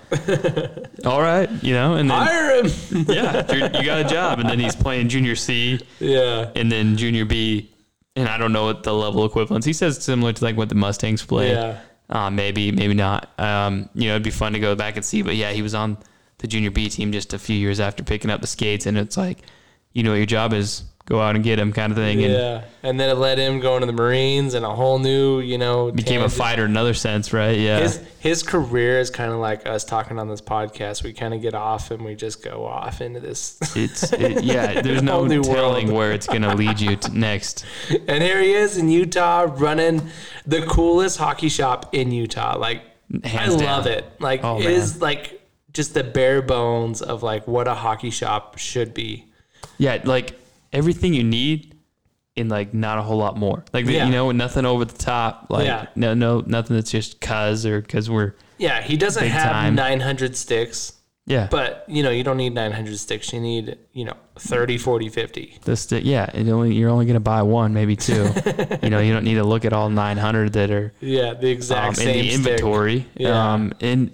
All right, you know, and then Hire him. yeah, you're, got a job and then he's playing junior C yeah. and then junior B and I don't know what the level equivalence. He says similar to like what the Mustangs play. Yeah. Uh, maybe, maybe not. Um, you know, it'd be fun to go back and see. But yeah, he was on the junior B team just a few years after picking up the skates, and it's like, you know, what your job is go out and get him kind of thing, and Yeah. And then it led him going to the Marines and a whole new, you know, became a fighter in another sense, right? Yeah, His his career is kind of like us talking on this podcast. We kind of get off and we just go off into this. it's it, yeah. There's no telling world. where it's gonna lead you to next. and here he is in Utah running the coolest hockey shop in Utah. Like Hands I down. love it. Like Oh, it man. is like just the bare bones of like what a hockey shop should be. Yeah, like everything you need, in like not a whole lot more. Like Yeah. you know, nothing over the top. Like Yeah. no, no, nothing that's just cuz or because we're Yeah, he doesn't have time. 900 sticks, yeah. but you know, you don't need 900 sticks. You need, you know, 30, 40, 50. the stick, yeah, it only you're only gonna buy one, maybe two. you know, you don't need to look at all 900 that are Yeah, the exact um, in same the stick. inventory. Yeah. Um, and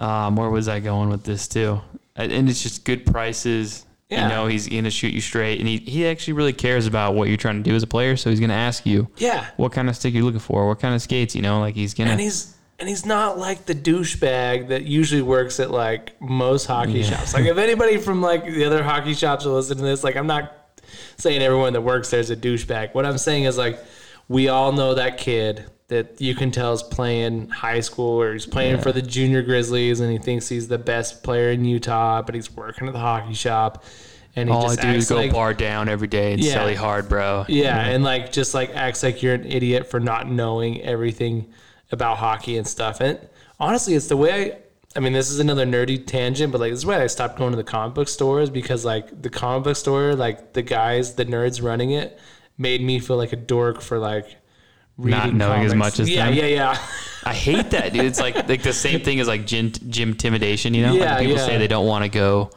um, where was I going with this too? And it's just good prices. Yeah. You know, he's gonna shoot you straight, and he, he actually really cares about what you're trying to do as a player. So he's gonna ask you Yeah. what kind of stick you're looking for, what kind of skates. You know, like he's gonna. And he's and he's not like the douchebag that usually works at like most hockey shops. Like if anybody from like the other hockey shops will listen to this, like I'm not saying everyone that works there is a douchebag. What I'm saying is like we all know that kid that you can tell is playing high school or he's playing for the junior Grizzlies and he thinks he's the best player in Utah, but he's working at the hockey shop and he all I just do is go like bar down every day and Yeah. sell hard, bro. yeah, and like just like acts like you're an idiot for not knowing everything about hockey and stuff. And honestly, it's the way I. I mean, this is another nerdy tangent, but like this is why I stopped going to the comic book stores because like the comic book store, like the guys, the nerds running it, made me feel like a dork for like reading knowing as much as yeah, them. yeah, yeah, I hate that, dude. It's like like the same thing as like gym gym intimidation. You know, Yeah, like people yeah. say they don't want to go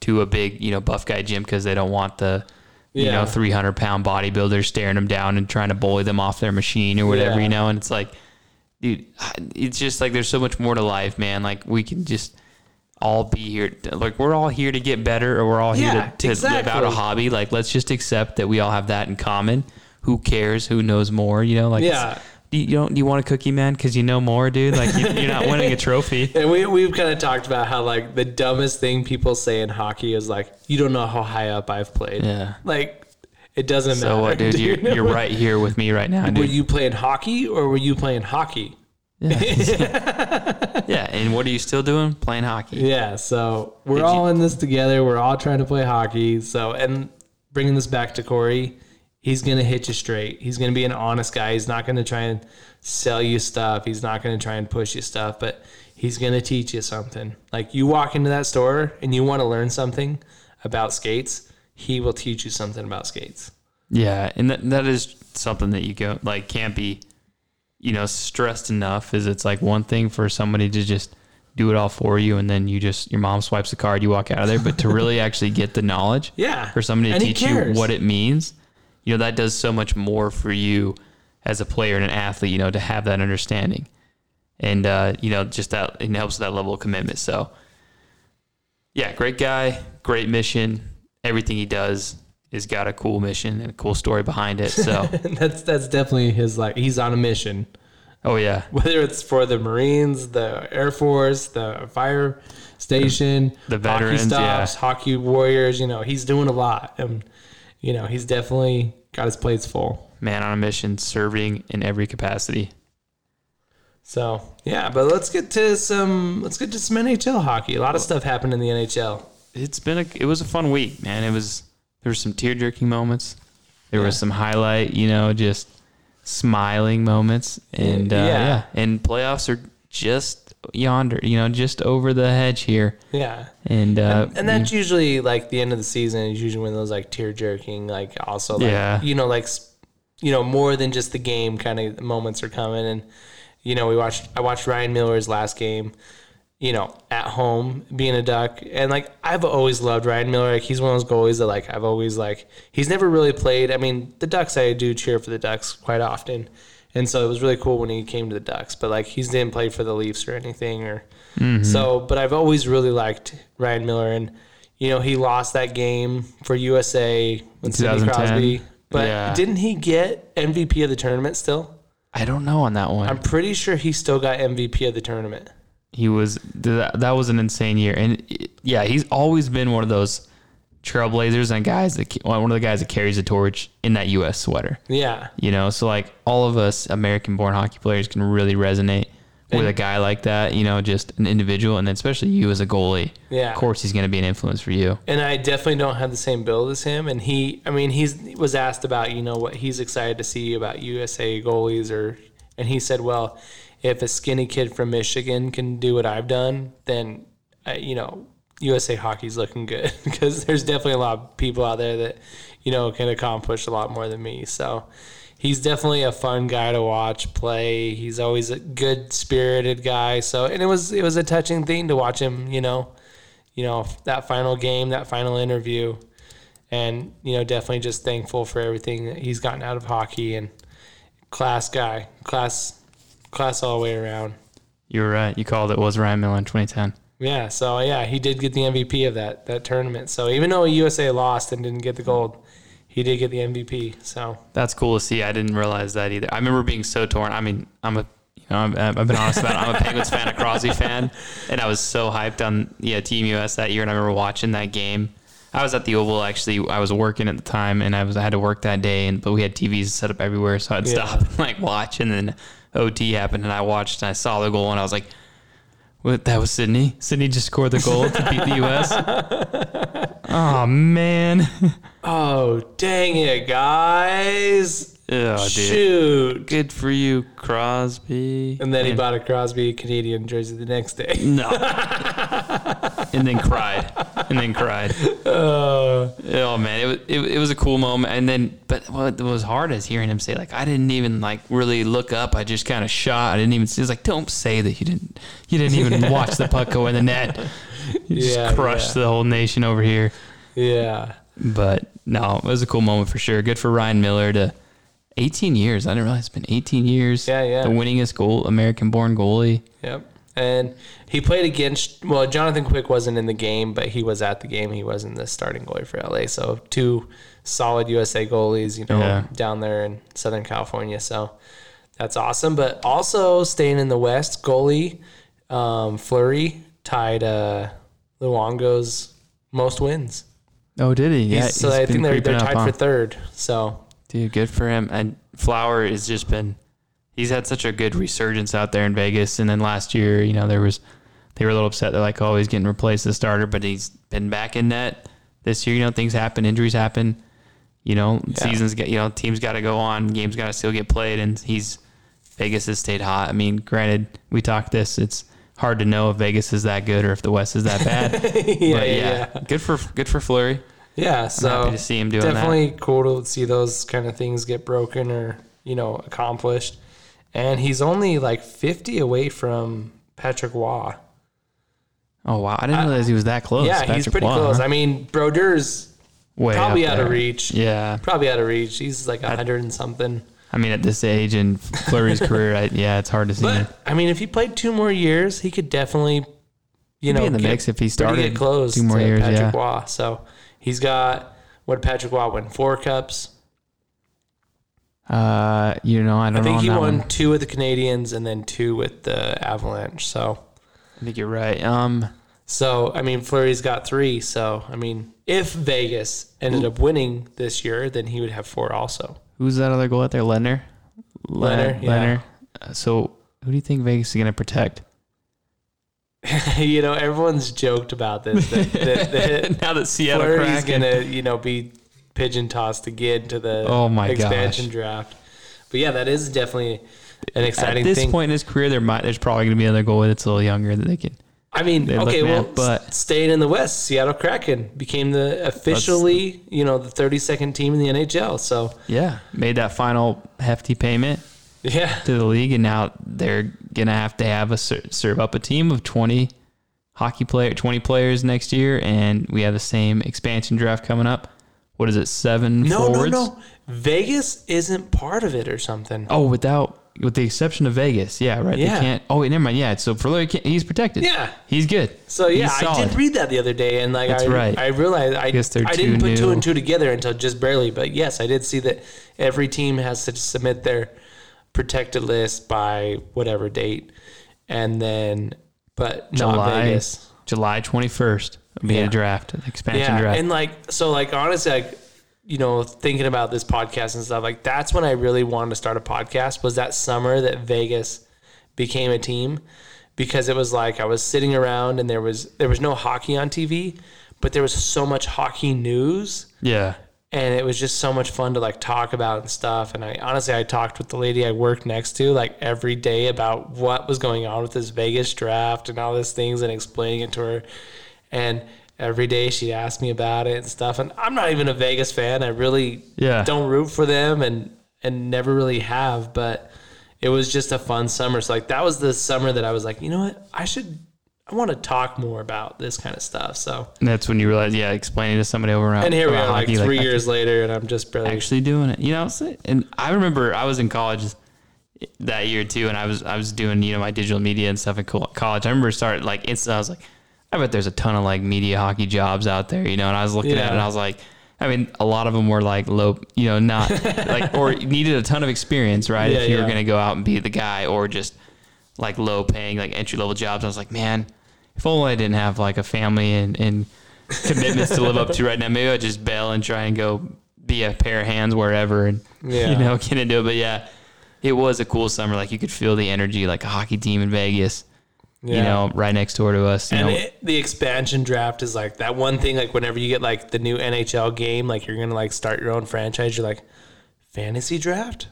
to a big you know buff guy gym because they don't want the you know 300 pound bodybuilder staring them down and trying to bully them off their machine or whatever. Yeah. You know, and it's like, dude, it's just like there's so much more to life, man. Like we can just all be here. Like we're all here to get better, or we're all here Yeah, to, to live out a hobby. Like let's just accept that we all have that in common. Who cares? Who knows more? You know, like Yeah. do you, you don't do you want a cookie man because you know more, dude? Like you, you're not winning a trophy. And we we've kind of talked about how like the dumbest thing people say in hockey is like, you don't know how high up I've played. Yeah. Like it doesn't matter. So what, dude? You're, you're right here with me right now, Dude. Were you playing hockey or were you playing hockey? Yeah. yeah. And what are you still doing? Playing hockey. Yeah, so we're Did you- all in this together. We're all trying to play hockey. So, and bringing this back to Corey, he's going to hit you straight. He's going to be an honest guy. He's not going to try and sell you stuff. He's not going to try and push you stuff, but he's going to teach you something. Like you walk into that store and you want to learn something about skates, he will teach you something about skates. Yeah, and that that is something that you go like can't be, you know, stressed enough. Is it's like one thing for somebody to just do it all for you, and then you just your mom swipes the card, you walk out of there. But to really actually get the knowledge, Yeah. for somebody to teach you what it means, you know, that does so much more for you as a player and an athlete. You know, to have that understanding, and uh, you know, just that it helps with that level of commitment. So, yeah, great guy, great mission. Everything he does has got a cool mission and a cool story behind it. So, that's that's definitely his like he's on a mission. oh yeah, whether it's for the Marines, the Air Force, the fire station, The veterans, hockey yeah. hockey warriors. You know, he's doing a lot, and you know, he's definitely got his plates full. man on a mission, serving in every capacity. So yeah, but let's get to some let's get to some NHL hockey. A lot of stuff happened in the NHL. It's been a it was a fun week, man. It was there were some tear jerking moments. There Yeah. was some highlight, you know, just smiling moments, and uh, Yeah. yeah. and playoffs are just yonder, you know, just over the hedge here, Yeah. and uh, And that's usually like the end of the season is usually when those like tear jerking, like also like, Yeah. you know, like, you know, more than just the game kind of moments are coming. And, you know, we watched, I watched Ryan Miller's last game, you know, at home being a duck. And like, I've always loved Ryan Miller. Like, he's one of those goalies that like, I've always like, he's never really played. I mean, the Ducks, I do cheer for the Ducks quite often. And so it was really cool when he came to the Ducks, but like he's didn't play for the Leafs or anything or mm-hmm. so, but I've always really liked Ryan Miller, and you know he lost that game for USA with Sidney Crosby. But Yeah. didn't he get MVP of the tournament still? I don't know on that one. I'm pretty sure he still got MVP of the tournament. he was that, that was an insane year, and it- yeah, he's always been one of those trailblazers and guys that one of the guys that carries the torch in that U.S. sweater. Yeah, You know, so like all of us American-born hockey players can really resonate with a guy like that. You know, just an individual, and then especially you as a goalie. Yeah. Of course, he's going to be an influence for you. and I definitely don't have the same build as him. And he, I mean, he's he was asked about you know what he's excited to see about USA goalies, or and he said, well, if a skinny kid from Michigan can do what I've done, then uh, you know USA hockey's looking good because there's definitely a lot of people out there that you know can accomplish a lot more than me. So. He's definitely a fun guy to watch play. He's always a good spirited guy. So, and it was it was a touching thing to watch him, you know, you know that final game, that final interview, and you know definitely just thankful for everything that he's gotten out of hockey and class guy, class, class all the way around. You were right. You called it. Was Ryan Miller in 2010? Yeah, so yeah, he did get the MVP of that that tournament. So even though USA lost and didn't get the gold, he did get the MVP. So That's cool to see. I didn't realize that either. I remember being so torn. I mean, I'm a, you know, I'm, I've been honest about it. I'm a Penguins fan, a Crosby fan, and I was so hyped on yeah Team US that year. And I remember watching that game. I was at the Oval actually. I was working at the time, and I was I had to work that day, and but we had TVs set up everywhere, so I'd Yeah. stop and like watch. And then OT happened, and I watched, and I saw the goal, and I was like. What, that was Sidney. Sidney just scored the goal to beat the U.S. oh man, oh dang it, guys! Oh, dude. Shoot! Good for you, Crosby. And then he bought a Crosby Canadian jersey the next day. No. and then cried. And then cried. Uh, Oh man, it was it, it was a cool moment. And then, but what was hard is hearing him say like, I didn't even like really look up. I just kind of shot. I didn't even. It's like, don't say that you didn't. You didn't even watch the puck go in the net. You just Yeah, crushed yeah. the whole nation over here. yeah. But no, it was a cool moment for sure. Good for Ryan Miller to 18 years. I didn't realize it's been 18 years. Yeah, yeah. The winningest goal, American-born goalie. Yep. And he played against, well, Jonathan Quick wasn't in the game, but he was at the game. He wasn't the starting goalie for LA. So two solid USA goalies, you know, Yeah. down there in Southern California. So that's awesome. But also staying in the West, goalie um, Fleury tied uh, Luongo's most wins. Oh, did he? Yeah. He's- so he's I think they're, they're tied for third. So Dude, good for him. And Flower has just been he's had such a good resurgence out there in Vegas. And then last year, you know, there was they were a little upset. They're like, oh, he's getting replaced as starter, but he's been back in net this year. You know, things happen, injuries happen. You know, seasons get you know, teams got to go on, games got to still get played, and he's Vegas has stayed hot. I mean, granted, we talked this. It's hard to know if Vegas is that good or if the West is that bad. yeah, but yeah, yeah, yeah. good for good for Fleury. Yeah, I'm so happy to see him doing that. definitely cool to see those kind of things get broken or you know accomplished. And he's only like 50 away from Patrick Roy. Oh wow, I didn't realize he was that close. yeah, he's pretty Roy, close. huh? I mean, Brodeur's Way probably out of reach. Yeah, Probably out of reach. He's like 100 and something. I mean, at this age in Fleury's career, I, yeah, it's hard to see. him. But I mean, if he played two more years, he could definitely, you He'd know, be in the get mix if he started close two more to years, Patrick yeah. Roy. So he's got what did Patrick Roy win four cups. Uh, you know, I don't I think he won one. two with the Canadiens and then two with the Avalanche. So, I think you're right. Um, so I mean, Fleury's got three. So, I mean, if Vegas ended up winning this year, then he would have four also. who's that other goal out there? Lehner, yeah. Lehner. Uh, So, who do you think Vegas is going to protect? you know, everyone's joked about this. That, that, that now that Seattle Fleury's Kraken. gonna, you know, be pigeon tossed again to the Oh my expansion gosh. draft. But yeah, that is definitely an exciting. Thing. At this thing. point in his career, there might there's probably going to be another goalie that's a little younger that they can. I mean, okay, well, mad, but- staying in the West, Seattle Kraken became the officially, you know, the 32nd team in the NHL. So Yeah, made that final hefty payment yeah, to the league, and now they're gonna have to have a ser- serve up a team of twenty hockey player, twenty players next year, and we have the same expansion draft coming up. What is it? Seven no, forwards. no, no, Vegas isn't part of it or something. Oh, without with the exception of Vegas, yeah, right. Yeah. They can't. Oh, wait, never mind. Yeah, so for Larry, he's protected. Yeah. he's good. So yeah, I did read that the other day, and like That's I, right. I realized I, Guess they're I didn't put two and two together until just barely. But yes, I did see that every team has to submit their protected list by whatever date, and then but not July Vegas. July twenty first will be Yeah. a draft, an expansion Yeah, draft. and like so, like honestly, like you know, thinking about this podcast and stuff, like that's when I really wanted to start a podcast. Was that summer that Vegas became a team because it was like I was sitting around and there was there was no hockey on TV, but there was so much hockey news yeah, and it was just so much fun to like talk about and stuff. And I honestly, I talked with the lady I worked next to like every day about what was going on with this Vegas draft and all these things and explaining it to her. And every day she'd ask me about it and stuff. And I'm not even a Vegas fan. I really Yeah. don't root for them and and never really have. But it was just a fun summer. So like that was the summer that I was like, you know what, I should. I want to talk more about this kind of stuff. So, and that's when you realize, yeah, explaining to somebody over and here we are, like hockey, three I years later, and I'm just barely actually doing it. You know, and I remember I was in college that year too, and I was I was doing you know my digital media and stuff in college. I remember starting like it's I was like, I bet there's a ton of like media hockey jobs out there, you know. And I was looking at it, and I was like, I mean, a lot of them were like low, you know, not like or needed a ton of experience, right? Yeah, if you yeah. were gonna go out and be the guy, or just like low paying like entry level jobs. I was like, man, if only I didn't have like a family and, and commitments to live up to right now, maybe I'd just bail and try and go be a pair of hands wherever and Yeah. you know get into it. But yeah, it was a cool summer. Like you could feel the energy, like a hockey team in Vegas. You know, right next door to us. You And know, it, the expansion draft is like that one thing. Like whenever you get like the new NHL game, like you're gonna like start your own franchise. You're like, fantasy draft.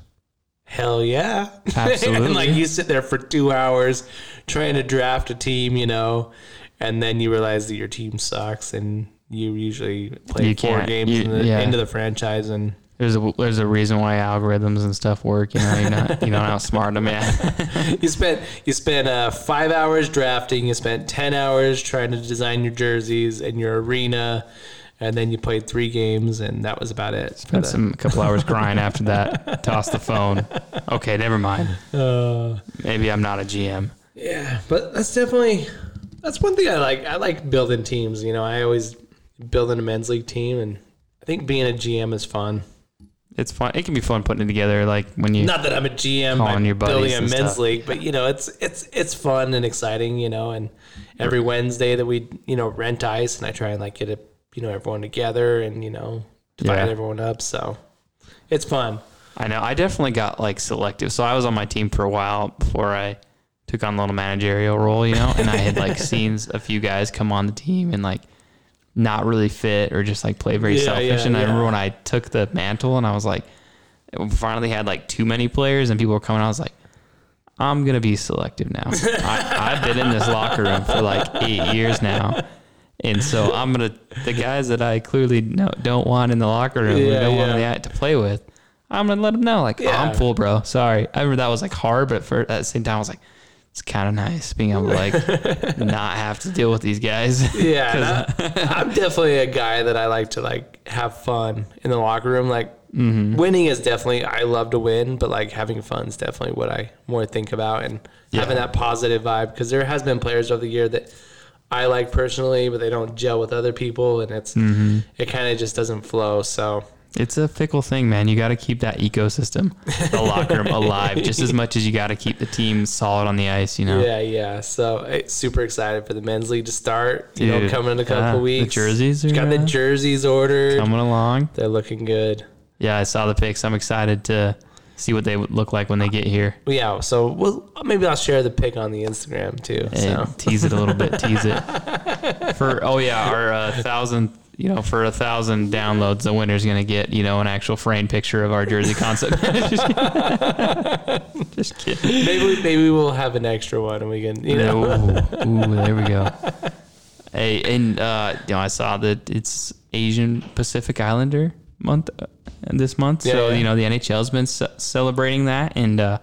Hell yeah! Absolutely. and like you sit there for two hours trying to draft a team, you know, and then you realize that your team sucks, and you usually play You four games you- in the, yeah. into the franchise, and there's a there's a reason why algorithms and stuff work. You know, you're not you don't outsmart them. Yeah, you spent you spent uh, five hours drafting. You spent ten hours trying to design your jerseys and your arena, and then you played three games, and that was about it. spent the- some a couple hours crying after that. Toss the phone. Okay, never mind. Uh, Maybe I'm not a GM. yeah, but that's definitely that's one thing I like. I like building teams. You know, I always building a men's league team, and I think being a GM is fun. It's fun. It can be fun putting it together. Like when you Not that I'm a GM by your building a men's stuff. league, but you know, it's it's it's fun and exciting. You know, and every Wednesday that we you know rent ice, and I try and like get it you know everyone together and you know divide Yeah. everyone up. So it's fun. I know. I definitely got like selective. So I was on my team for a while before I took on the little managerial role, you know, and I had like seen a few guys come on the team and like not really fit or just like play very Yeah, selfish. yeah, and I remember when I took the mantle and I was like, we finally had like too many players and people were coming. I was like, I'm gonna be selective now. I, I've been in this locker room for like eight years now. And so I'm gonna the guys that I clearly no, don't want in the locker room, Yeah, don't yeah. want to play with. I'm gonna let them know, like, oh, I'm full, bro. Sorry. I remember that was like hard, but for at the same time, I was like, it's kind of nice being able to like not have to deal with these guys. Yeah, I, I'm definitely a guy that I like to like have fun in the locker room. Like Mm-hmm. winning is definitely I love to win, but like having fun is definitely what I more think about and having that positive vibe because there has been players over the year that I like personally, but they don't gel with other people, and it's Mm-hmm. it kind of just doesn't flow. So It's a fickle thing, man. You got to keep that ecosystem, the locker room alive, just as much as you got to keep the team solid on the ice. You know, yeah, yeah. So eh, super excited for the men's league to start. You know, coming in a couple yeah, the jerseys are, got the jerseys ordered. coming along. They're looking good. Yeah, I saw the pics. I'm excited to see what they would look like when they get here. Yeah, so we'll maybe I'll share the pic on the Instagram too. And So tease it a little bit. Tease it for oh yeah, our uh, thousandth you know, for a thousand downloads, the winner's gonna get you know an actual framed picture of our jersey concept. Just kidding. maybe we- maybe we'll have an extra one and we can you know. Ooh, ooh, there we go. Hey, and uh, you know, I saw that it's Asian Pacific Islander month uh, this month, Yeah, so yeah. you know the NHL's been ce- celebrating that, and uh,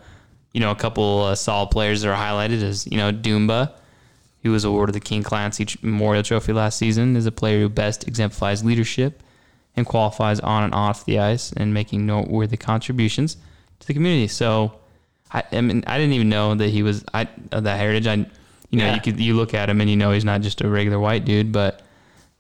you know a couple uh, solid players that are highlighted as you know Dumba, who was awarded the King Clancy Memorial Trophy last season, is a player who best exemplifies leadership and qualifies on and off the ice and making noteworthy contributions to the community. So, I, I mean, I didn't even know that he was I of that heritage. I, you know, Yeah. you could you look at him and you know he's not just a regular white dude, but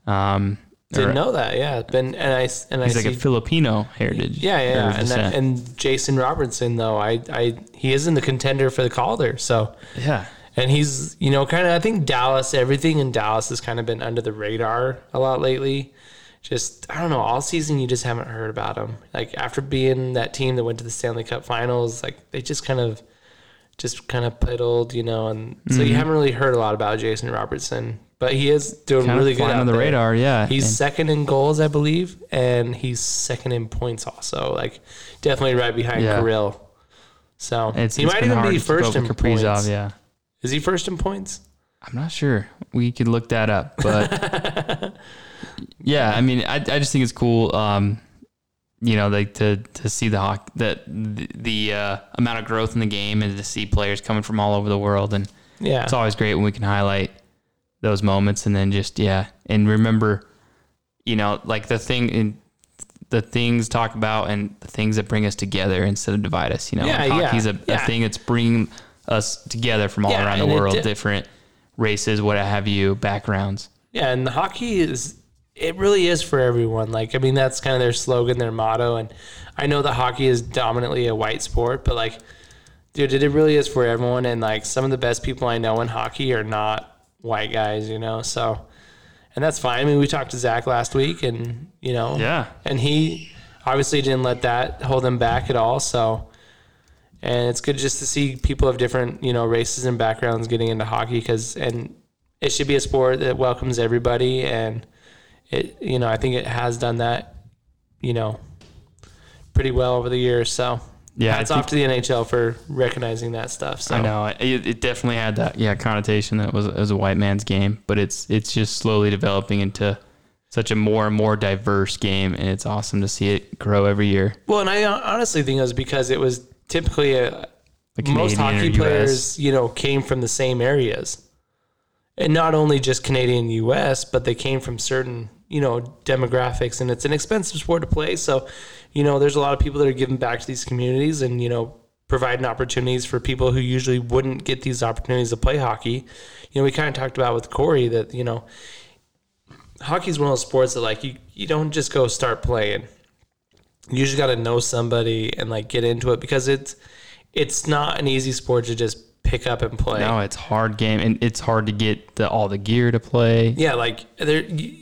um, Didn't or- know that. Yeah, been and I and he's I like a Filipino heritage. yeah, yeah, yeah. and that, and Jason Robertson though, I I he is in the contender for the Calder. So yeah, and he's you know kind of I think Dallas everything in Dallas has kind of been under the radar a lot lately. Just I don't know all season you just haven't heard about him. Like after being that team that went to the Stanley Cup Finals, like they just kind of just kind of piddled, you know, and so Mm-hmm. you haven't really heard a lot about Jason Robertson, but he is doing kind really good on the there. radar. Yeah, He's And- second in goals, I believe, and he's second in points also. Like definitely right behind Yeah. Kirill. So it's, he it's might even be to keep up first in Kaprizov. points. Yeah, Is he first in points? I'm not sure. We could look that up, but yeah, I mean, I, I just think it's cool. Um, you know, like to to see the hoc- that the, the uh, amount of growth in the game and to see players coming from all over the world, and Yeah. it's always great when we can highlight those moments and then just yeah, and remember, you know, like the thing in the things talk about and the things that bring us together instead of divide us. You know, Yeah, And yeah, hockey's a, yeah. a thing that's bringing us together from all around the world, di- different races, what have you, backgrounds. Yeah, and the hockey is it really is for everyone. Like I mean that's kind of their slogan, their motto and I know that hockey is dominantly a white sport, but like dude, it really is for everyone and like some of the best people I know in hockey are not white guys, you know. So and that's fine. I mean, we talked to Zach last week and, you know, Yeah. and he obviously didn't let that hold him back at all. So, and it's good just to see people of different, you know, races and backgrounds getting into hockey because, and it should be a sport that welcomes everybody. And it, you know, I think it has done that, you know, pretty well over the years. So, Yeah, hats I off to the NHL for recognizing that stuff. So, I know it, it definitely had that yeah connotation that it was was a white man's game, but it's it's just slowly developing into such a more and more diverse game, and it's awesome to see it grow every year. well, and I honestly think it was because it was typically a, most hockey players, you know, came from the same areas. And not only just Canadian US, but they came from certain, you know, demographics and it's an expensive sport to play. So, you know, there's a lot of people that are giving back to these communities and, you know, providing opportunities for people who usually wouldn't get these opportunities to play hockey. You know, we kind of talked about with Corey that, you know, hockey is one of those sports that like you, you don't just go start playing. You just got to know somebody and like get into it because it's it's not an easy sport to just pick up and play. No, it's hard game, and it's hard to get the, all the gear to play. Yeah, like there. y-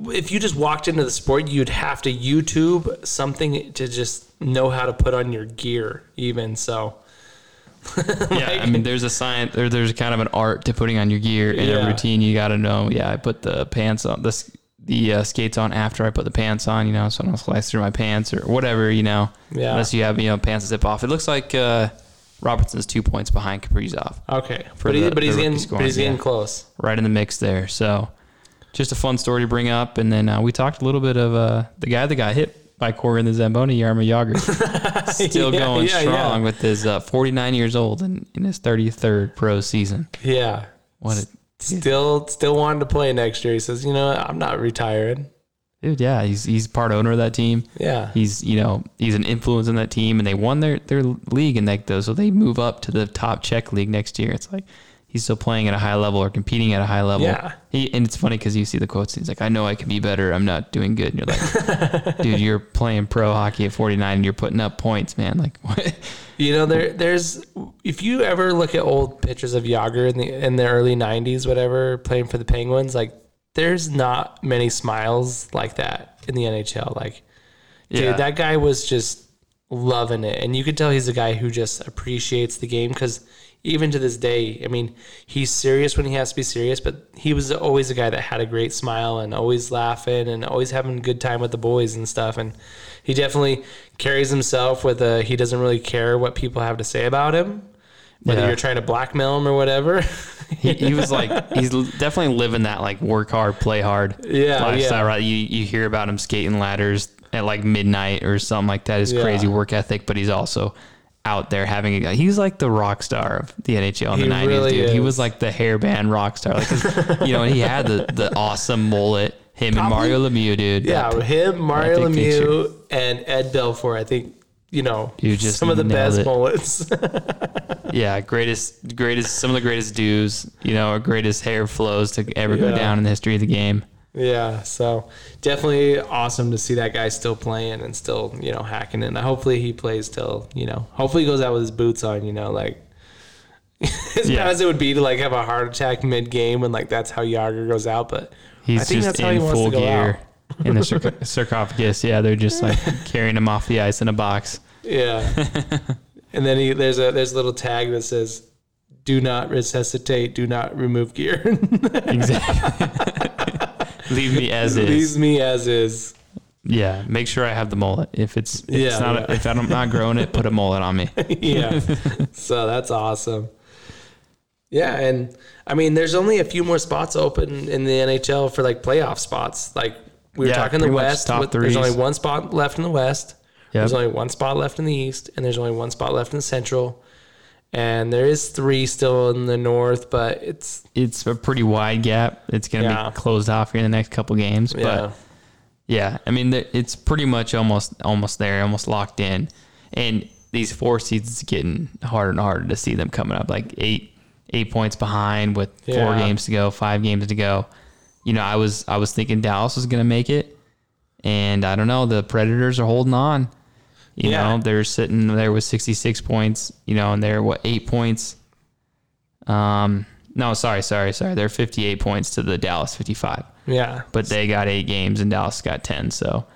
If you just walked into the sport, you'd have to YouTube something to just know how to put on your gear. Even so, Yeah, I mean, there's a science, there, there's kind of an art to putting on your gear and Yeah. a routine. You got to know. Yeah, I put the pants on, the the uh, skates on after I put the pants on. You know, so I don't slice through my pants or whatever. You know, Yeah. Unless you have you know pants that zip off. It looks like uh, Robertson's two points behind Kaprizov, okay, but, he, the- but he's getting but he's getting close. right in the mix there. So, just a fun story to bring up. And then uh, we talked a little bit of uh, the guy that got hit by Corey in the Zamboni, Jaromir Jagr. Still Yeah, going yeah, strong yeah. with his uh, 49 years old and in his 33rd pro season. Yeah, What a still still wanting to play next year. He says, you know. I'm not retiring. dude! Yeah, he's he's part owner of that team. Yeah, He's you know he's an influence in that team, and they won their their league and those, so they move up to the top Czech league next year. It's like he's still playing at a high level or competing at a high level. Yeah. He and it's funny because you see the quotes. He's like, "I know I can be better. I'm not doing good." And you're like, "Dude, you're playing pro hockey at 49 and you're putting up points, man. Like what?" You know, there there's if you ever look at old pictures of Jagr in the in the early '90s, whatever, playing for the Penguins, like there's not many smiles like that in the NHL. Like, Yeah. dude, that guy was just loving it, and you could tell he's a guy who just appreciates the game because even to this day, I mean, he's serious when he has to be serious, but he was always a guy that had a great smile and always laughing and always having a good time with the boys and stuff. And he definitely carries himself with a he doesn't really care what people have to say about him, whether Yeah. you're trying to blackmail him or whatever. He, he was like he's definitely living that like work hard, play hard Yeah, lifestyle. yeah. Right? You you hear about him skating ladders at like midnight or something like that. His Yeah. crazy work ethic, but he's also out there having a. Guy, he's like the rock star of the NHL in He the nineties, really dude. He was like the hairband rock star. Like you know, he had the the awesome mullet. Him and Mario Lemieux, dude. yeah, That- him, Mario Lemieux, and Ed Belfour. I think you know You just some of the best it. bullets. yeah, greatest, greatest, some of the greatest dues, you know, or greatest hair flows to ever go down in the history of the game. Yeah, so definitely awesome to see that guy still playing and still, you know, hacking in. Hopefully he plays till, you know, hopefully he goes out with his boots on, you know, like as Yeah. bad as it would be to like have a heart attack mid game and like that's how Jagr goes out, but He's I think just that's how he in wants to go gear out. in the sarc- sarcophagus. Yeah, they're just like carrying him off the ice in a box. Yeah. and then he there's a there's a little tag that says do not resuscitate, do not remove gear. Exactly. Leave me as is. Leaves me as is. Yeah, make sure I have the mullet. If it's, if Yeah, it's not, yeah. if I'm not growing it, put a mullet on me. yeah. so that's awesome. Yeah, and I mean, there's only a few more spots open in the NHL for like playoff spots. Like we were Yeah, talking the West. with- there's only one spot left in the West. Yep. There's only one spot left in the East, and there's only one spot left in the Central. And there is three still in the North, but it's It's a pretty wide gap. It's going to Yeah. be closed off here in the next couple games, but Yeah, I mean it's pretty much almost almost there, almost locked in, and these four seeds it's getting harder and harder to see them coming up. Like eight eight points behind with four Yeah. games to go, five games to go. You know, I was I was thinking Dallas was going to make it, and I don't know. The Predators are holding on. You Yeah. know, they're sitting there with sixty six points. You know, and they're what eight points. Um, no, sorry, sorry, sorry. They're fifty eight points to the Dallas fifty five yeah, but they got eight games and Dallas got 10. So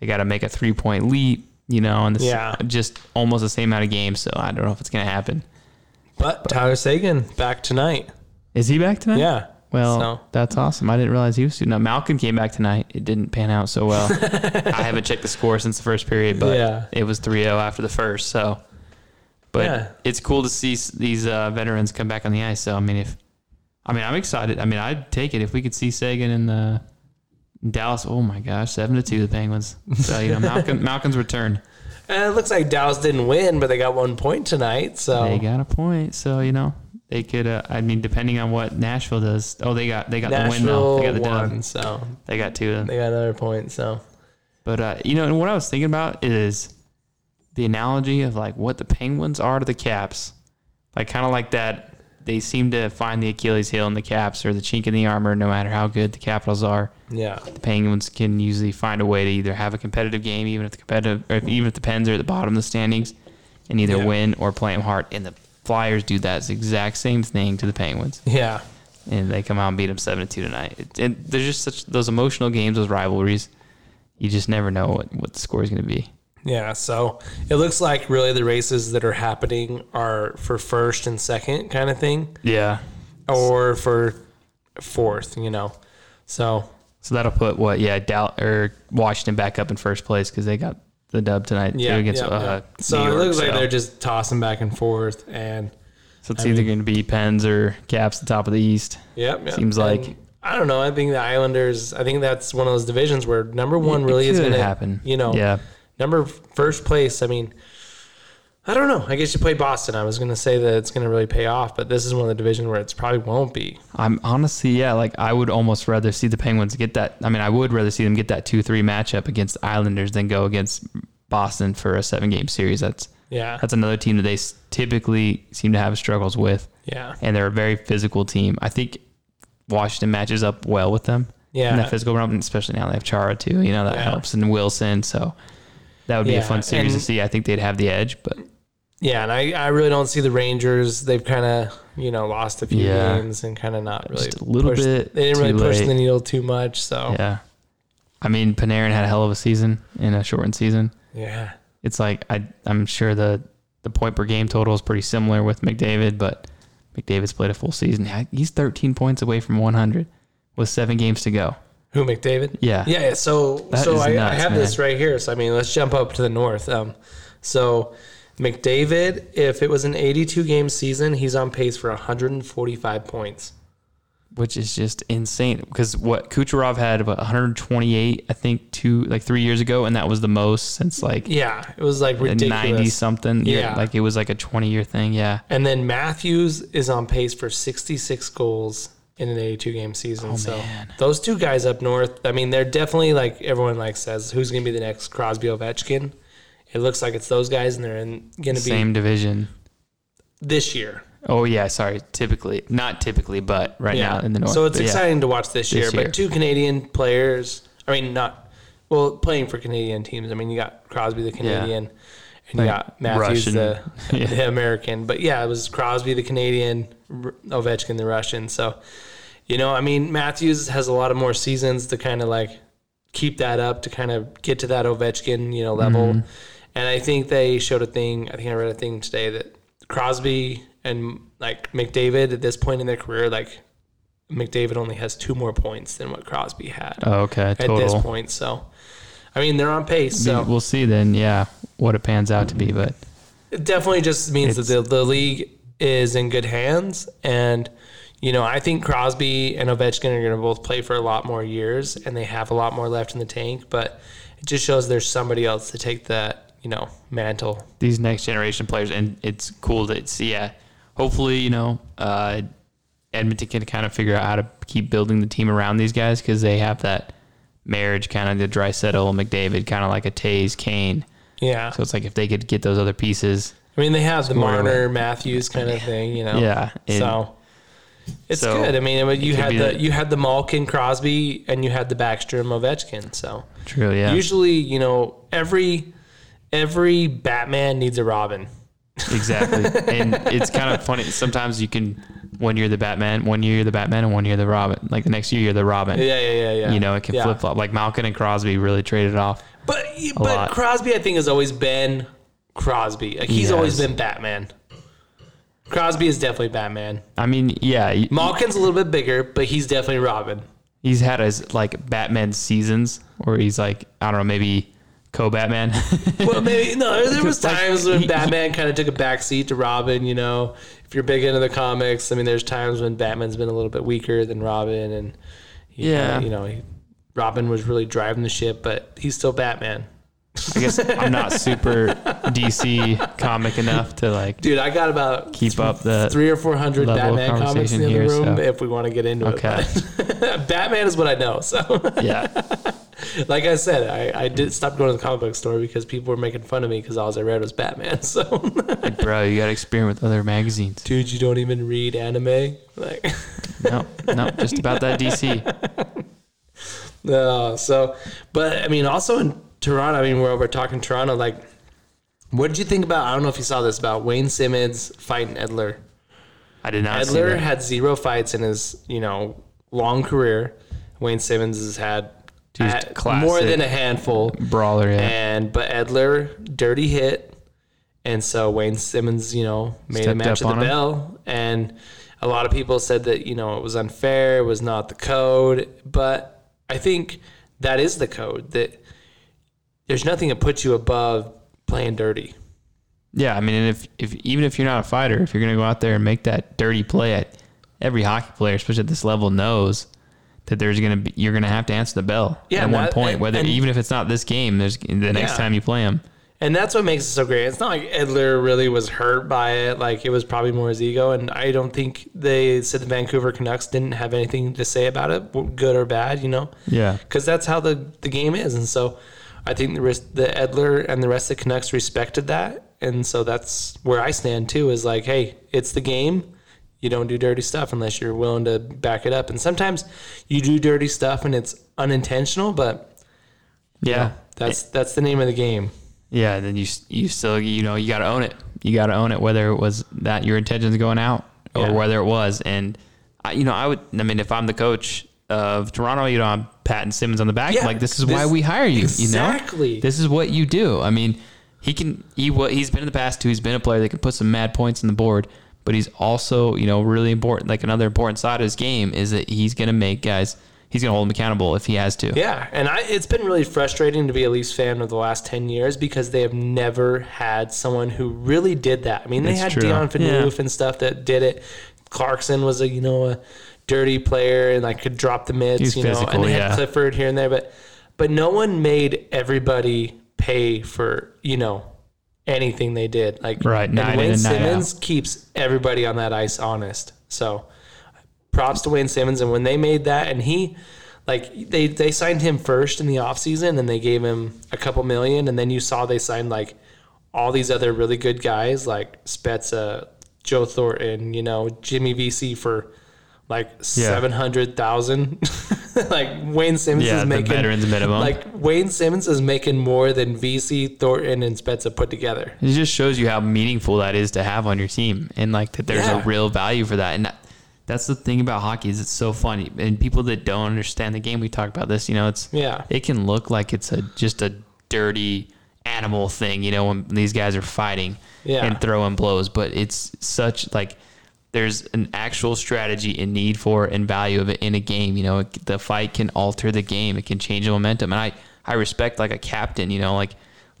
they got to make a three point leap, you know, and this Yeah. just almost the same amount of games. So I don't know if it's going to happen. But Tyler Seguin back tonight. Is he back tonight? Yeah. Well, So- that's awesome. I didn't realize he was suiting up. Malkin came back tonight. It didn't pan out so well. I haven't checked the score since the first period, but Yeah. it was 3 0 after the first. So, but Yeah. it's cool to see these uh, veterans come back on the ice. So, I mean, if, I mean, I'm excited. I mean, I'd take it if we could see Seguin in the Dallas. Oh my gosh, 7 to 2, the Penguins. So, you know, Malkin, Malkin's return. And it looks like Dallas didn't win, but they got one point tonight. So They got a point. So, you know, they could, uh, I mean, depending on what Nashville does. Oh, they got, they got the win though. They got the won, so They got two of them. they got another point. So But uh, you know, and what I was thinking about is the analogy of like what the Penguins are to the Caps, like kind of like that. They seem to find the Achilles heel in the Caps or the chink in the armor, no matter how good the Capitals are. yeah, The Penguins can usually find a way to either have a competitive game, even if the competitive, or if, even if the Pens are at the bottom of the standings, and either Yeah. win or play them hard. in the Flyers do that exact same thing to the Penguins yeah, and they come out and beat them seven to two tonight. It, and there's just such those emotional games, those rivalries. You just never know what, what the score is going to be. yeah. So it looks like really the races that are happening are for first and second kind of thing, Yeah. or for fourth. You know, so So that'll put what? Yeah, Dal- or Washington back up in first place because they got the dub tonight yeah, too against yeah, uh, yeah. So New it York, looks like they're just tossing back and forth, and so it's I either going to be Pens or Caps, at the top of the East. yep, yep. Seems And like- I don't know. I think the Islanders. I think that's one of those divisions where number one really is going to happen. You know, Yeah. number first place. I mean, I don't know. I guess you play Boston. I was going to say that it's going to really pay off, but this is one of the divisions where it's probably won't be. I'm honestly, yeah, like I would almost rather see the Penguins get that. I mean, I would rather see them get that two three matchup against the Islanders than go against Boston for a seven game series. That's Yeah, that's another team that they typically seem to have struggles with, yeah, and they're a very physical team. I think Washington matches up well with them in yeah. that physical realm, and especially now they have Chara too. You know that Yeah. helps, and Wilson. So that would be Yeah, a fun series to see. I think they'd have the edge, but Yeah, and I, I really don't see the Rangers. They've kind of you know lost a few Yeah. games and kind of not really Just a little pushed- bit They didn't really push late. the needle too much. So yeah. I mean, Panarin had a hell of a season in a shortened season. yeah, It's like I I'm sure the the point per game total is pretty similar with McDavid, but McDavid's played a full season. He's 13 points away from 100 with seven games to go. Who McDavid? Yeah. yeah. yeah. So That so I, I have man. this right here. So I mean, let's jump up to the north. Um, so McDavid, if it was an 82 game season, he's on pace for 145 points. which is just insane. Because what Kucherov had about 128, I think, two like three years ago, and that was the most since like Yeah, it was like ridiculous. 90 something. Yeah. like it was like a 20 year thing. Yeah, And then Matthews is on pace for 66 goals in an 82 game season. Oh, so Oh, man. those two guys up north, I mean, they're definitely like everyone like says, who's going to be the next Crosby Ovechkin? It looks like it's those guys, and they're in going to be same division. this year. Oh yeah, sorry. Typically, not typically, but right now in the north. So it's But yeah. exciting to watch this, year. This year. But two Canadian players, I mean, not well playing for Canadian teams. I mean, you got Crosby the Canadian, and you got Matthews the, Yeah. the American. But yeah, it was Crosby the Canadian, Ovechkin the Russian. So you know, I mean, Matthews has a lot of more seasons to kind of like keep that up to kind of get to that Ovechkin you know level. Mm-hmm. And I think they showed a thing. I think I read a thing today that Crosby and like McDavid at this point in their career, like McDavid only has two more points than what Crosby had Oh, okay, at total. this point. So, I mean, they're on pace. So we'll see then. Yeah, what it pans out to be, but it definitely just means that the, the league is in good hands. And, you know, I think Crosby and Ovechkin are going to both play for a lot more years and they have a lot more left in the tank. But it just shows there's somebody else to take that, you know, mantle. these next generation players, and it's cool to see. Yeah, hopefully, you know, uh, Edmonton can kind of figure out how to keep building the team around these guys because they have that marriage, kind of the Draisaitl McDavid, kind of like a Toews Kane. Yeah. So it's like if they could get those other pieces, I mean, they have the Scoring Marner Matthews kind of thing, you know. yeah, and So it's So, good. I mean, it- you had be the that- you had the Malkin Crosby and you had the Backstrom Ovechkin. So true, yeah, usually, you know, every every Batman needs a Robin. exactly. and it's kind of funny. Sometimes you can one year the Batman, one year you're the Batman, and one year the Robin. Like the next year you're the Robin. Yeah, yeah, yeah, yeah. You know, it can Yeah. flip flop. Like Malkin and Crosby really traded off. But but lot. Crosby, I think, has always been Crosby. Like he's He always been Batman. Crosby is definitely Batman. I mean, yeah, Malkin's a little bit bigger, but he's definitely Robin. he's had his like Batman seasons where he's like I don't know maybe co-Batman. Well, maybe no. There was Like, times when he- Batman kind of took a backseat to Robin. You know, if you're big into the comics, I mean, there's times when Batman's been a little bit weaker than Robin, and he Yeah. kinda, you know, he, Robin was really driving the ship, but he's still Batman. I guess I'm not super DC comic enough to like Dude, I got about keep up the three or four hundred Batman comics in the other here, room so- if we want to get into Okay. it. But Batman is what I know. So, yeah. like I said, I, I did stop going to the comic book store because people were making fun of me because all I read was Batman. So, Like, bro, you got to experiment with other magazines. dude, you don't even read anime. Like, No, no, just about that DC. no. So, but I mean, also in Toronto, I mean, we're over talking Toronto. Like, what did you think about? I don't know if you saw this about Wayne Simmonds fighting Edler. I did not see Edler had zero fights in his, you know, long career. Wayne Simmonds has had, Just classic. more than a handful. brawler. Yeah. And but Edler dirty hit, and so Wayne Simmonds, you know, made a match of the him. bell, and a lot of people said that you know it was unfair, it was not the code, but I think that is the code. That there's nothing that puts you above playing dirty. Yeah, I mean, and if if even if you're not a fighter, if you're gonna go out there and make that dirty play, at every hockey player, especially at this level, knows that there's gonna be you're gonna have to answer the bell Yeah, at one that- point, whether and- even if it's not this game, there's the next Yeah. time you play him. And that's what makes it so great. It's not like Edler really was hurt by it. Like it was probably more his ego. And I don't think they said the Vancouver Canucks didn't have anything to say about it, good or bad, you know? Yeah, because that's how the, the game is. And so I think the rest, the Edler and the rest of the Canucks respected that. And so that's where I stand too is like, hey, it's the game. You don't do dirty stuff unless you're willing to back it up. And sometimes you do dirty stuff and it's unintentional, but yeah, that's that's the name of the game. yeah. Then you you still you know you got to own it. You got to own it, whether it was that your intentions going out or Yeah. whether it was. And I, you know, I would. I mean, if I'm the coach of Toronto, you know, I'm patting Simmonds on the back. Yeah, like this is why we hire you. Exactly. You know, this is what you do. I mean, he can he what he's been in the past too. He's been a player that can put some mad points on the board, but he's also you know really important. Like another important side of his game is that he's gonna make guys. He's gonna hold them accountable if he has to. Yeah, and I, it's been really frustrating to be a Leafs fan of the last ten years because they have never had someone who really did that. I mean, they It's had true. Dion Phaneuf Yeah. and stuff that did it. Clarkson was a you know a dirty player and like could drop the mitts, He's you know, physical, and they had. Clifford here and there, but but no one made everybody pay for you know anything they did. Like Right, and night Wayne and night Simmonds keeps everybody on that ice honest. So props to Wayne Simmonds and when they made that and he like they they signed him first in the offseason and they gave him a couple million and then you saw they signed like all these other really good guys like Spezza, Joe Thornton, you know, Jimmy Vesey for like seven hundred thousand. like Wayne Simmonds Yeah, is the making veterans minimum. Like Wayne Simmonds is making more than Vesey, Thornton, and Spezza put together. It just shows you how meaningful that is to have on your team, and like that there's Yeah. a real value for that. And that, that's the thing about hockey is it's so funny, and people that don't understand the game, we talk about this. You know, it's Yeah. it can look like it's a just a dirty animal thing. You know, when these guys are fighting Yeah. and throwing blows, but it's such like there's an actual strategy and need for and value of it in a game. You know, the fight can alter the game. It can change the momentum. And I, I respect like a captain, you know, like,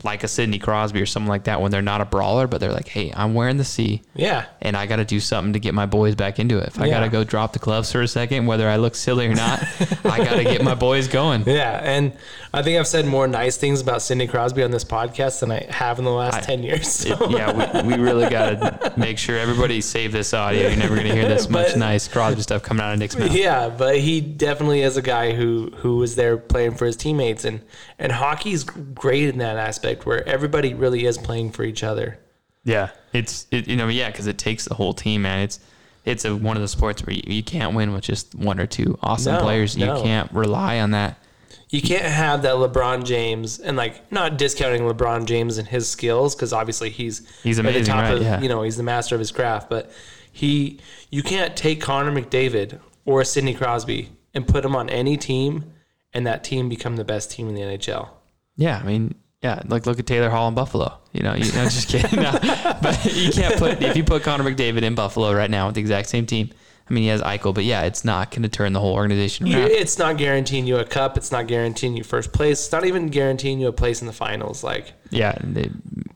like a Sidney Crosby or something like that when they're not a brawler, but they're like, Hey, I'm wearing the C Yeah. and I got to do something to get my boys back into it. If I Yeah. got to go drop the gloves for a second, whether I look silly or not, I got to get my boys going. Yeah, and I think I've said more nice things about Sidney Crosby on this podcast than I have in the last I- ten years. It- yeah, we, we really got to make sure everybody save this audio. You're never going to hear this much nice Crosby stuff coming out of Nick's mouth. Yeah, but he definitely is a guy who who was there playing for his teammates, and and hockey's great in that aspect where everybody really is playing for each other. Yeah, it's it, you know yeah because it takes the whole team, man. It's it's a, one of the sports where you, you can't win with just one or two awesome No, players. You no. can't rely on that. You can't have that LeBron James and like not discounting LeBron James and his skills because obviously he's He's at the amazing, top right, of yeah. you know he's the master of his craft, but he you can't take Connor McDavid or Sidney Crosby and put them on any team and that team become the best team in the NHL. Yeah, I mean, yeah, like look at Taylor Hall in Buffalo. You know, you know, just kidding. No, but you can't put if you put Connor McDavid in Buffalo right now with the exact same team. I mean, he has Eichel, but yeah, it's not going to turn the whole organization around. It's not guaranteeing you a cup. It's not guaranteeing you first place. It's not even guaranteeing you a place in the finals. Like, Yeah,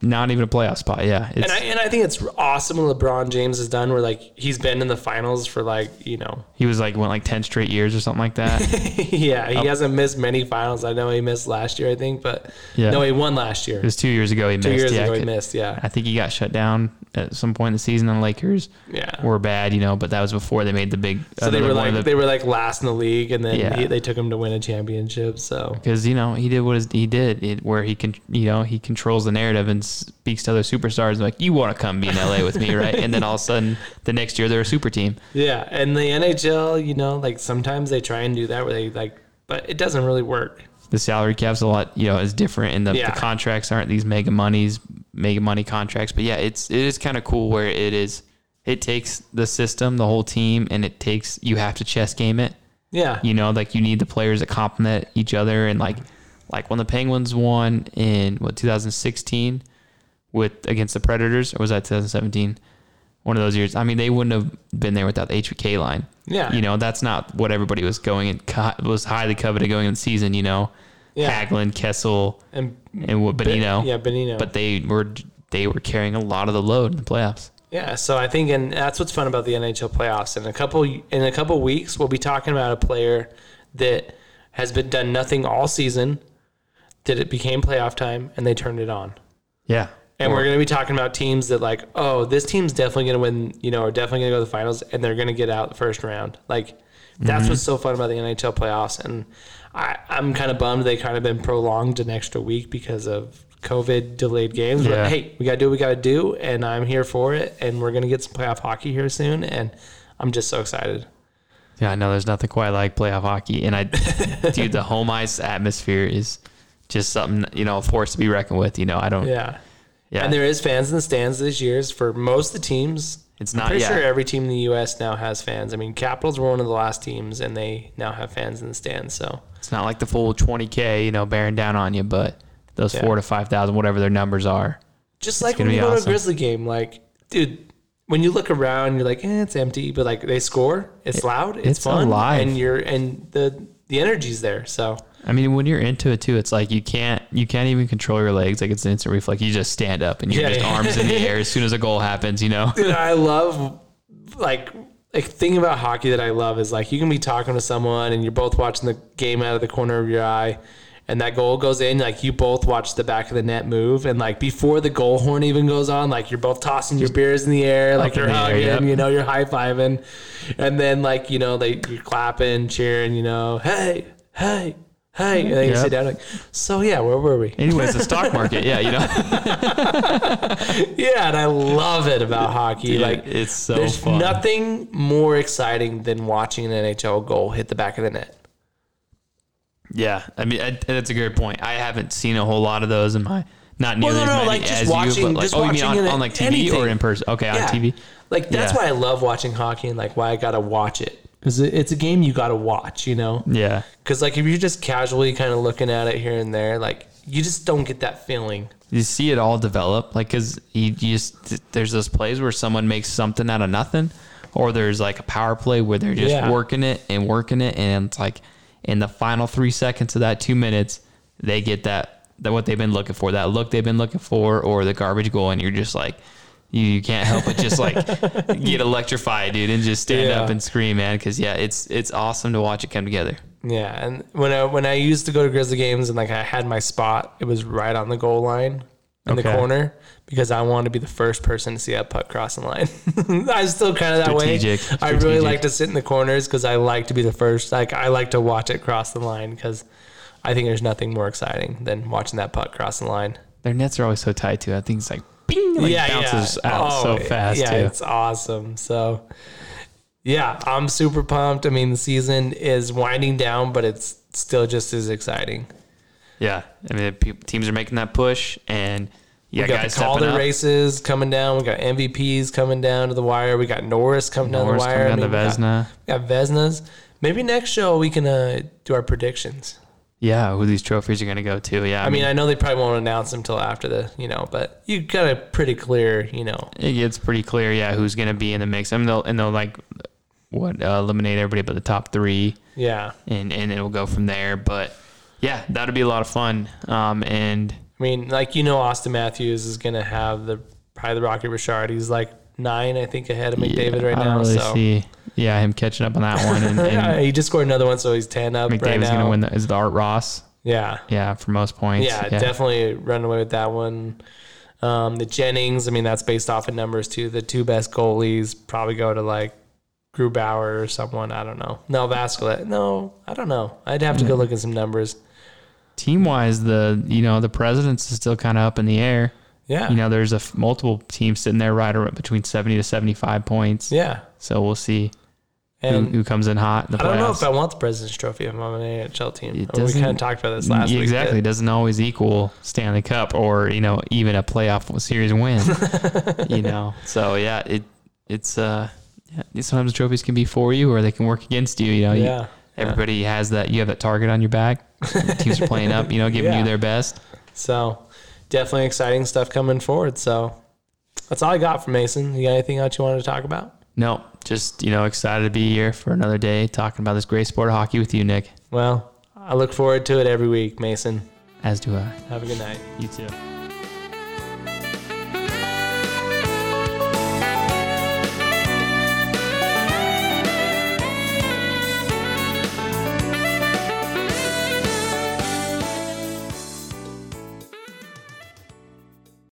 not even a playoff spot. Yeah, and I and I think it's awesome what LeBron James has done. Where like he's been in the finals for like you know, he was like went like ten straight years or something like that. yeah, Oh. he hasn't missed many finals. I know he missed last year, I think, but Yeah. no, he won last year. It was two years ago. He Two missed. years yeah, ago, he I- missed. Yeah, I think he got shut down at some point in the season. The Lakers yeah. were bad, you know, but that was before they made the big. So they were like the- they were like last in the league, and then Yeah. he, they took him to win a championship. So because you know he did what his, he did, it, where he can you know he controls the narrative and speaks to other superstars like you want to come be in LA with me, right? And then all of a sudden the next year they're a super team. yeah, and the NHL, you know, like sometimes they try and do that where they like, but it doesn't really work. The salary cap's a lot, you know, is different, and the, Yeah. the contracts aren't these mega monies, mega money contracts. But yeah, it's it is kind of cool where it is. It takes the system, the whole team, and it takes you have to chess game it. Yeah, You know, like you need the players that complement each other, and like like when the Penguins won in what 2016 with against the Predators, or was that 2017? One of those years. I mean, they wouldn't have been there without the HBK line. yeah, You know, that's not what everybody was going and co- was highly coveted going in the season. You know, Yeah. Hagelin, Kessel, and and what Bonino. yeah, Bonino. But they were they were carrying a lot of the load in the playoffs. Yeah, so I think, and that's what's fun about the NHL playoffs. In a couple in a couple weeks, we'll be talking about a player that has been done nothing all season, that it became playoff time, and they turned it on. Yeah. And we're going to be talking about teams that like, oh, this team's definitely going to win, you know, or definitely going to go to the finals, and they're going to get out the first round. Like, that's mm-hmm. what's so fun about the NHL playoffs. And I, I'm kind of bummed they kind of been prolonged an extra week because of COVID delayed games. Yeah. But hey, we got to do what we got to do, and I'm here for it. And we're going to get some playoff hockey here soon, and I'm just so excited. Yeah, I know there's nothing quite like playoff hockey, and I, dude, the home ice atmosphere is just something you know, a force to be reckoned with. You know, I don't. Yeah. Yeah, And there is fans in the stands this year's for most of the teams. It's not. I'm pretty yeah. sure every team in the U.S. now has fans. I mean, Capitals were one of the last teams, and they now have fans in the stands. So it's not like the full 20k, you know, bearing down on you, but those Yeah. four to five thousand, whatever their numbers are. Just like when you go to a awesome. Grizzly game, like, dude, when you look around, you're like, eh, it's empty, but like they score, it's loud, it's, it's fun, alive. and you're and the the energy's there. So I mean, when you're into it too, it's like you can't you can't even control your legs. Like it's an instant reflex. You just stand up and you're Yeah, just arms in the air as soon as a goal happens. You know. Dude, I love like like thing about hockey that I love is like you can be talking to someone and you're both watching the game out of the corner of your eye and that goal goes in like you both watch the back of the net move and like before the goal horn even goes on like you're both tossing your beers in the air like you're hugging yep. you know you're high-fiving and then like you know they you're clapping cheering you know hey hey hey and then you sit down like so yeah where were we Anyways, the stock market, yeah, you know, yeah and I love it about hockey like it's so There's fun. nothing more exciting than watching an NHL goal hit the back of the net. Yeah, I mean I, that's a good point. I haven't seen a whole lot of those in my not Well, nearly no, no, as many like, as watching- you, but like just oh, you mean watching on, on like TV anything. or in person? Okay, on TV. Like that's Yeah. why I love watching hockey and like why I gotta watch it because it's a game you gotta watch. You know, Yeah, because like if you're just casually kind of looking at it here and there, like you just don't get that feeling. you see it all develop, like because you, you just there's those plays where someone makes something out of nothing, or there's like a power play where they're just Yeah. working it and working it, and it's like in the final three seconds of that two minutes, they get that that what they've been looking for, that look they've been looking for, or the garbage goal, and you're just like. You, you can't help but just like get electrified, dude, and just stand Yeah. up and scream, man. Because yeah, it's it's awesome to watch it come together. Yeah, and when I when I used to go to Grizzly games and like I had my spot, it was right on the goal line in the corner because I wanted to be the first person to see that puck cross the line. I'm still kind of that Strategic, way. I really like to sit in the corners because I like to be the first. Like I like to watch it cross the line because I think there's nothing more exciting than watching that puck cross the line. Their nets are always so tight too. I think it's like bing, like bounces out Oh, so fast Yeah, too. it's awesome. So, yeah, I'm super pumped. I mean, the season is winding down, but it's still just as exciting. Yeah, I mean, teams are making that push, and yeah, we got guys the Calder races coming down. We got MVPs coming down to the wire. We got Norris coming Norris down the wire. coming down I to Vezina. We got, we got Vezinas. Maybe next show we can uh, do our predictions. Yeah, who these trophies are going to go to? Yeah, I mean, I know they probably won't announce them till after the, you know, but you got a pretty clear, you know. it gets pretty clear. Yeah, who's going to be in the mix? I mean, they'll and they'll like what uh, eliminate everybody but the top three, Yeah. and and it'll go from there. But yeah, that'll be a lot of fun. Um, and I mean, like you know, Auston Matthews is gonna have the probably the Rocket Richard. He's like nine, I think, ahead of McDavid yeah, right I now. really so see. Yeah, him catching up on that one, and, and he just scored another one, so he's ten up right McDavid's now. going to win. The, is the Art Ross? Yeah, Yeah, for most points. yeah, definitely run away with that one. Um, the Jennings, I mean, that's based off of numbers too. The two best goalies probably go to like Grubauer or someone. I don't know. No, Vasquez. No, I don't know. I'd have to go look at some numbers. Team wise, the you know the presidents is still kind of up in the air. Yeah, you know, there's a f- multiple teams sitting there right around between 70 to 75 points. yeah. So we'll see And who comes in hot in the I don't know if I want the President's Trophy if I'm on an AHL team. It we kind of talked about this last Yeah, week. exactly. It doesn't always equal Stanley Cup or, you know, even a playoff series win. you know. So yeah, it it's uh yeah, sometimes trophies can be for you or they can work against you. You know, You- Yeah. everybody has that you have that target on your back. Teams are playing up, you know, giving Yeah. you their best. So definitely exciting stuff coming forward. So that's all I got from Mason. You got anything else you wanted to talk about? No, just, you know, excited to be here for another day talking about this great sport of hockey with you, Nick. Well, I look forward to it every week, Mason. As do I. Have a good night. You too.